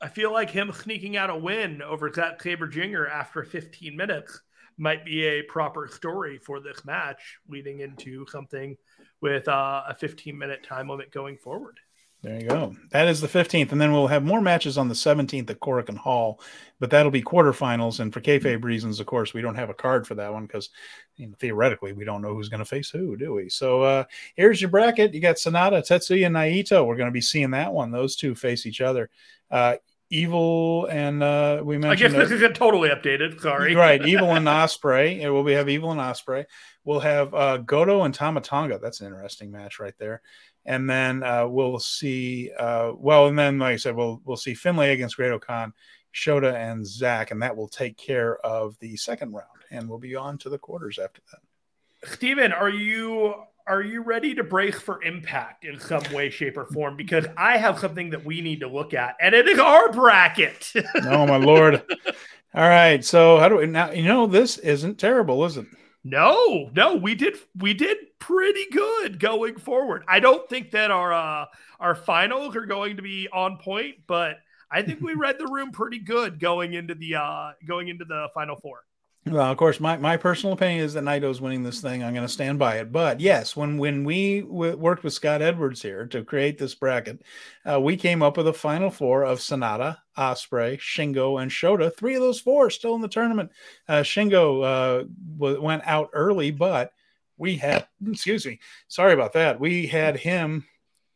I feel like him sneaking out a win over Zack Sabre Jr. after 15 minutes might be a proper story for this match, leading into something with uh, a 15 minute time limit going forward. There you go. That is the 15th. And then we'll have more matches on the 17th at Korakuen Hall, but that'll be quarterfinals. And for kayfabe reasons, of course, we don't have a card for that one because you know, theoretically we don't know who's going to face who, do we? So uh, here's your bracket. You got Sanada, Tetsuya, and Naito. We're going to be seeing that one. Those two face each other. Uh, Evil and uh, we mentioned. I guess this isn't totally updated. Sorry. Right, Evil and Ospreay. It will be have Evil and Ospreay. We'll have uh, Goto and Tama Tonga. That's an interesting match right there. And then uh, we'll see. Uh, well, and then like I said, we'll we'll see Finlay against Great-O-Khan, Shota and Zack, and that will take care of the second round. And we'll be on to the quarters after that. Steven, are you are you ready to break for impact in some way, shape, or form? Because I have something that we need to look at, and it is our bracket. oh my lord! All right, so how do we now? You know, this isn't terrible, is it? No, no, we did we did pretty good going forward. I don't think that our uh, our finals are going to be on point, but I think we read the room pretty good going into the uh, going into the final four. Well, of course, my, my personal opinion is that Naito's winning this thing. I'm going to stand by it. But yes, when when we w- worked with Scott Edwards here to create this bracket, uh, we came up with a final four of Sanada, Ospreay, Shingo, and Shota. Three of those four still in the tournament. Uh, Shingo uh, w- went out early, but we had excuse me, sorry about that. We had him.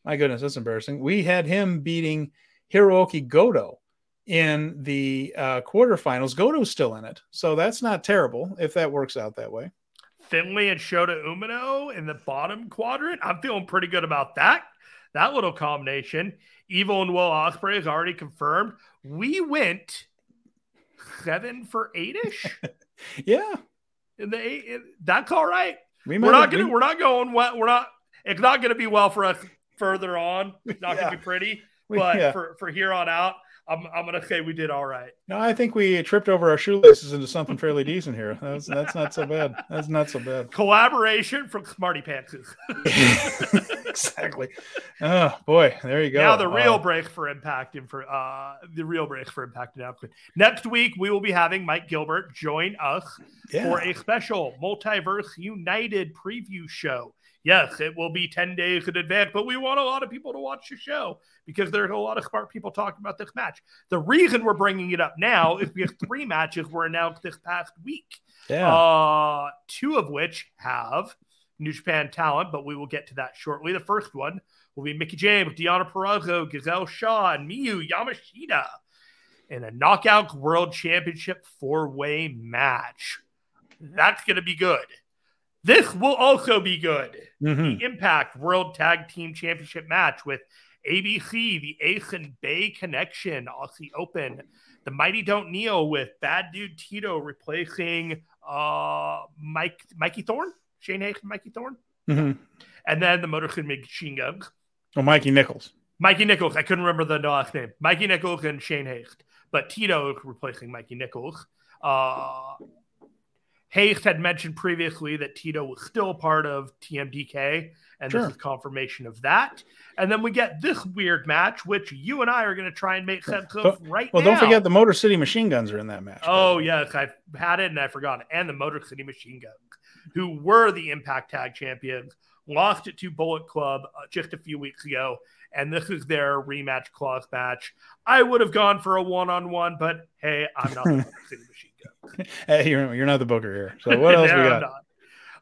My goodness, that's embarrassing. We had him beating Hirooki Goto in the uh, quarterfinals. Goto's still in it, so that's not terrible if that works out that way. Finlay and Shota Umino in the bottom quadrant. I'm feeling pretty good about that. That little combination. Evil and Will Ospreay is already confirmed. We went seven for eight ish. yeah, in the eight, in, that's all right. We are not gonna. We... We're not going well. We're not. It's not going to be well for us further on. It's not yeah. going to be pretty. But yeah. for for here on out, I'm, I'm gonna say we did all right. No, I think we tripped over our shoelaces into something fairly decent here. That's that's not so bad. That's not so bad. Collaboration from Smarty Pants. exactly. Oh boy, there you go. Now the real uh, break for Impact and for uh the real break for Impact announcement. Next week we will be having Mike Gilbert join us yeah. for a special Multiverse United preview show. Yes, it will be 10 days in advance, but we want a lot of people to watch the show because there's a lot of smart people talking about this match. The reason we're bringing it up now is because three matches were announced this past week. Yeah. Uh, two of which have New Japan talent, but we will get to that shortly. The first one will be Mickie James, Deonna Purrazzo, Gisele Shaw, and Miyu Yamashita in a knockout world championship four way match. That's going to be good. This will also be good. Mm-hmm. The Impact World Tag Team Championship match with ABC, the Ace and Bey Connection, Aussie Open, the Mighty Don't Kneel with Bad Dude Tito replacing uh, Mike Mikey Thorne, Shane Haste, Mikey Thorne, mm-hmm. and then the Motor City Machine Guns. Oh, Mikey Nicholls. Mikey Nicholls. I couldn't remember the last name. Mikey Nicholls and Shane Haste, but Tito replacing Mikey Nicholls. Uh, Haste had mentioned previously that Tito was still part of TMDK, and sure. this is confirmation of that. And then we get this weird match, which you and I are going to try and make sense of right well, now. Well, don't forget the Motor City Machine Guns are in that match. Oh, yes. I've had it and I forgot. And the Motor City Machine Guns, who were the Impact Tag Champions, lost it to Bullet Club uh, just a few weeks ago. And this is their rematch clause match. I would have gone for a one on one, but hey, I'm not the Motor City Machine hey, you're, you're not the booker here. So what else no, we got?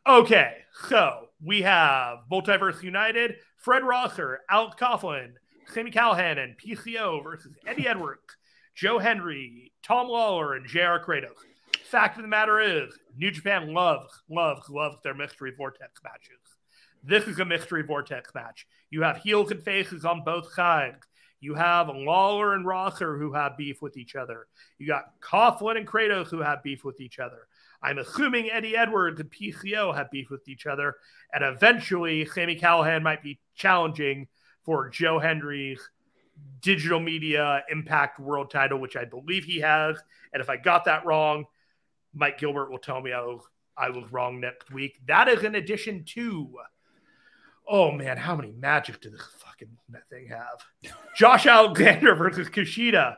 Okay, so we have Multiverse United, Fred Rosser, Alex Coughlin, Sami Callihan, and PCO versus Eddie Edwards, Joe Hendry, Tom Lawlor, and JR Kratos. Fact of the matter is, New Japan loves, loves, loves their mystery vortex matches. This is a mystery vortex match. You have heels and faces on both sides. You have Lawlor and Rosser who have beef with each other. You got Coughlin and Kratos who have beef with each other. I'm assuming Eddie Edwards and PCO have beef with each other. And eventually, Sami Callihan might be challenging for Joe Hendry's digital media impact world title, which I believe he has. And if I got that wrong, Mike Gilbert will tell me I was, I was wrong next week. That is in addition to, oh man, how many magic do this fucking that thing have? Josh Alexander versus Kushida.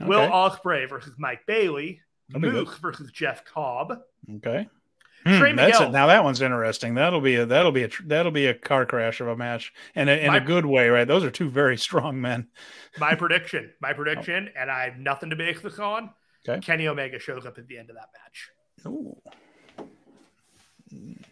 Okay. Will Ospreay versus Mike Bailey. Moose versus Jeff Cobb. Okay. Hmm, that's it. Now that one's interesting. That'll be a that'll be a that'll be a car crash of a match, and in my, a good way, right? Those are two very strong men. my prediction, my prediction, oh. and I have nothing to base this on. Okay. Kenny Omega shows up at the end of that match. Ooh.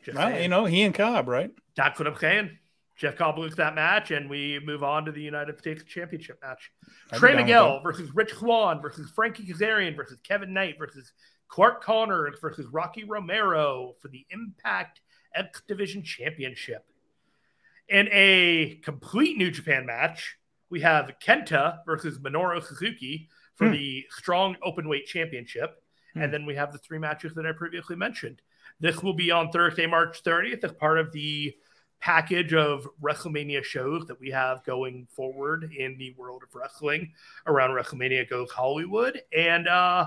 Just well, saying. you know, he and Cobb, right? That's what I'm saying. Jeff Cobb loses that match, and we move on to the United States Championship match. I'd Trey Miguel versus Rich Swann versus Frankie Kazarian versus Kevin Knight versus Clark Connors versus Rocky Romero for the Impact X Division Championship. In a complete New Japan match, we have Kenta versus Minoru Suzuki for hmm. the Strong Openweight Championship. Hmm. And then we have the three matches that I previously mentioned. This will be on Thursday, March 30th, as part of the package of WrestleMania shows that we have going forward in the world of wrestling around WrestleMania Goes Hollywood. And uh,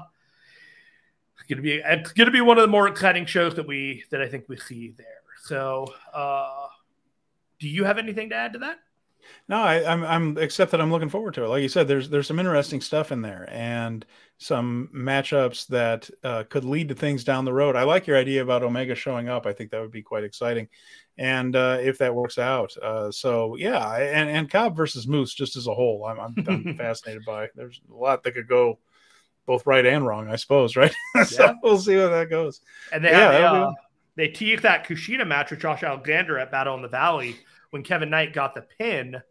it's gonna be it's gonna be one of the more exciting shows that we that I think we see there. So uh, do you have anything to add to that? No, I, am I'm, I'm except that I'm looking forward to it. Like you said, there's there's some interesting stuff in there and some matchups that uh, could lead to things down the road. I like your idea about Omega showing up. I think that would be quite exciting, and uh, if that works out, uh, so yeah, and and Cobb versus Moose just as a whole, I'm I'm, I'm fascinated by. There's a lot that could go both right and wrong, I suppose. Right, so yeah. we'll see where that goes. And they yeah, they teased that Kushida match with Josh Alexander at Battle in the Valley when Kevin Knight got the pin,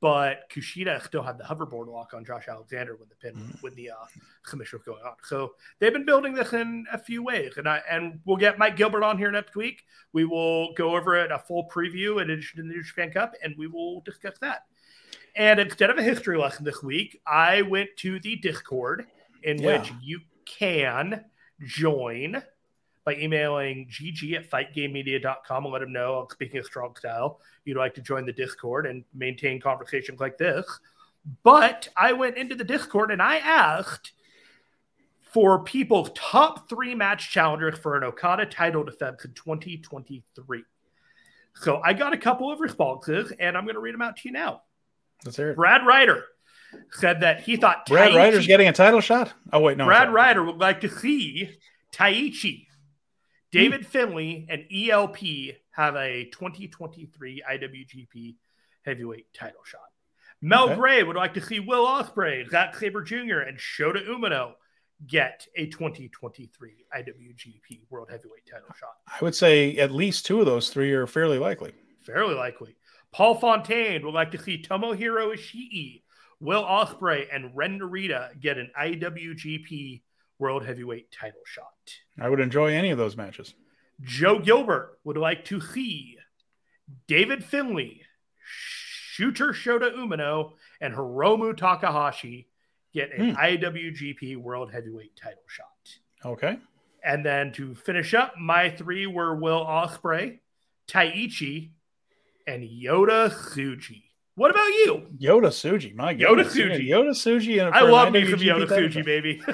but Kushida still had the hoverboard lock on Josh Alexander when the pin mm-hmm. when the uh, commission was going on. So they've been building this in a few ways, and I and we'll get Mike Gilbert on here next week. We will go over it a full preview in addition to the New Japan Cup, and we will discuss that. And instead of a history lesson this week, I went to the Discord in yeah. which you can join by emailing gg at fightgamemedia.com and let him know, speaking of strong style, you'd like to join the Discord and maintain conversations like this. But I went into the Discord and I asked for people's top three match challengers for an Okada title defense in 2023. So I got a couple of responses and I'm going to read them out to you now. Let's hear it. Brad Ryder said that he thought Brad Ryder's getting a title shot. Oh wait, no. Brad Ryder would like to see Taichi David Finlay and ELP have a 2023 IWGP Heavyweight title shot. Mel okay. Gray would like to see Will Ospreay, Zack Sabre Jr., and Shota Umino get a 2023 IWGP World Heavyweight title shot. I would say at least two of those three are fairly likely. Fairly likely. Paul Fontaine would like to see Tomohiro Ishii, Will Ospreay, and Ren Narita get an IWGP World Heavyweight title shot. I would enjoy any of those matches. Joe Gilbert would like to see David Finlay, Shooter Shota Umino, and Hiromu Takahashi get an hmm. IWGP World Heavyweight title shot. Okay. And then to finish up, my three were Will Ospreay, Taichi, and Yota Tsuji. What about you? Yota Tsuji, my Yota Tsuji, Yota Tsuji, And I love me some Yota Tsuji, baby.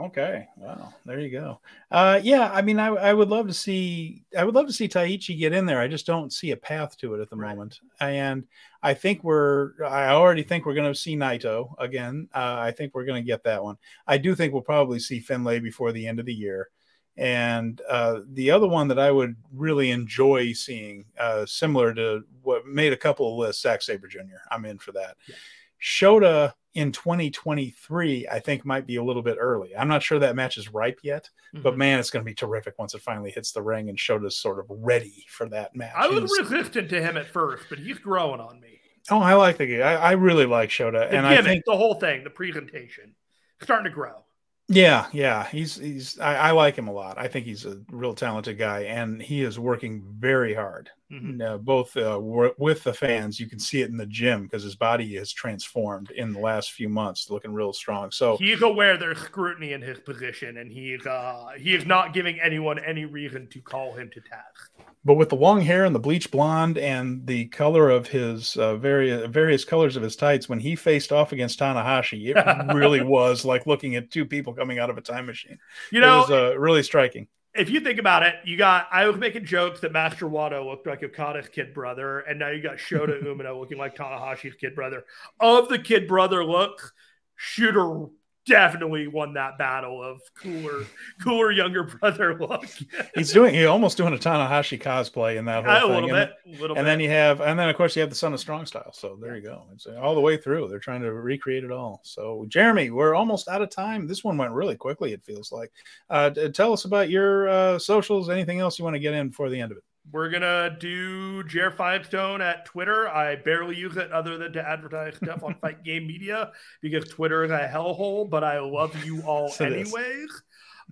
Okay. Wow. There you go. Uh, yeah. I mean, I, I would love to see, I would love to see Taichi get in there. I just don't see a path to it at the right. moment. And I think we're, I already think we're going to see Naito again. Uh, I think we're going to get that one. I do think we'll probably see Finlay before the end of the year. And uh, the other one that I would really enjoy seeing, uh, similar to what made a couple of lists, Zack Sabre Jr. I'm in for that. Yeah. Shota in 2023, I think might be a little bit early. I'm not sure that match is ripe yet, mm-hmm. but man, it's going to be terrific once it finally hits the ring and Shota's sort of ready for that match. I was he's, resistant to him at first, but he's growing on me. Oh, I like the guy. I, I really like Shota, the and gimmick, I think the whole thing, the presentation, starting to grow. Yeah, yeah, he's he's I, I, like him a lot. I think he's a real talented guy, and he is working very hard. Mm-hmm. Uh, both uh, with the fans, you can see it in the gym because his body has transformed in the last few months, looking real strong. So he's aware there's scrutiny in his position, and he's uh, he is not giving anyone any reason to call him to task. But with the long hair and the bleach blonde and the color of his uh, various various colors of his tights, when he faced off against Tanahashi, it really was like looking at two people coming out of a time machine. You know, it was uh, really striking. If you think about it, you got I was making jokes that Master Wato looked like Okada's kid brother, and now you got Shota Umino looking like Tanahashi's kid brother. Of the kid brother look, Shooter definitely won that battle of cooler, cooler younger brother look. He's doing, he almost doing a Tanahashi cosplay in that whole a thing. Little and, bit, little and bit. then you have, and then of course you have the Son of Strong Style. So there you go. It's all the way through. They're trying to recreate it all. So Jeremy, we're almost out of time. This one went really quickly. It feels like. Uh, tell us about your uh, socials. Anything else you want to get in before the end of it? We're gonna do Jer Finestone at Twitter. I barely use it other than to advertise stuff on Fight Game Media because Twitter is a hellhole. But I love you all anyways.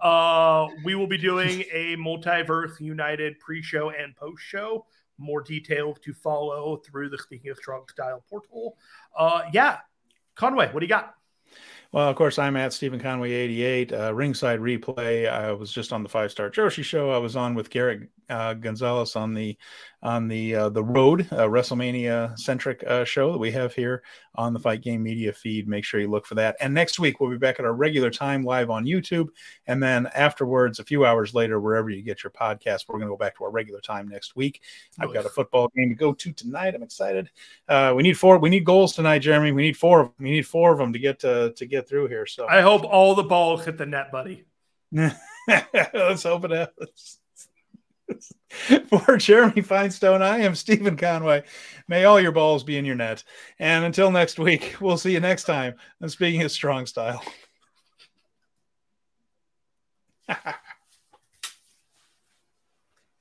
Uh, we will be doing a Multiverse United pre-show and post-show. More details to follow through the Speaking of Strong Style portal. Uh, yeah, Conway, what do you got? Well, of course, I'm at Steven Conway 88. Uh, ringside replay. I was just on the Five Star Joshi show. I was on with Garrett uh, Gonzalez on the on the uh, the Road uh, WrestleMania centric uh, show that we have here on the Fight Game Media feed. Make sure you look for that. And next week we'll be back at our regular time live on YouTube, and then afterwards, a few hours later, wherever you get your podcast, we're going to go back to our regular time next week. I've got a football game to go to tonight. I'm excited. Uh, we need four. We need goals tonight, Jeremy. We need four. Of, We need four of them to get to to get through here. So I hope all the balls hit the net, buddy. Let's hope it happens. For Jeremy Finestone, I am Steven Conway. May all your balls be in your net. And until next week, we'll see you next time. And speaking of strong style.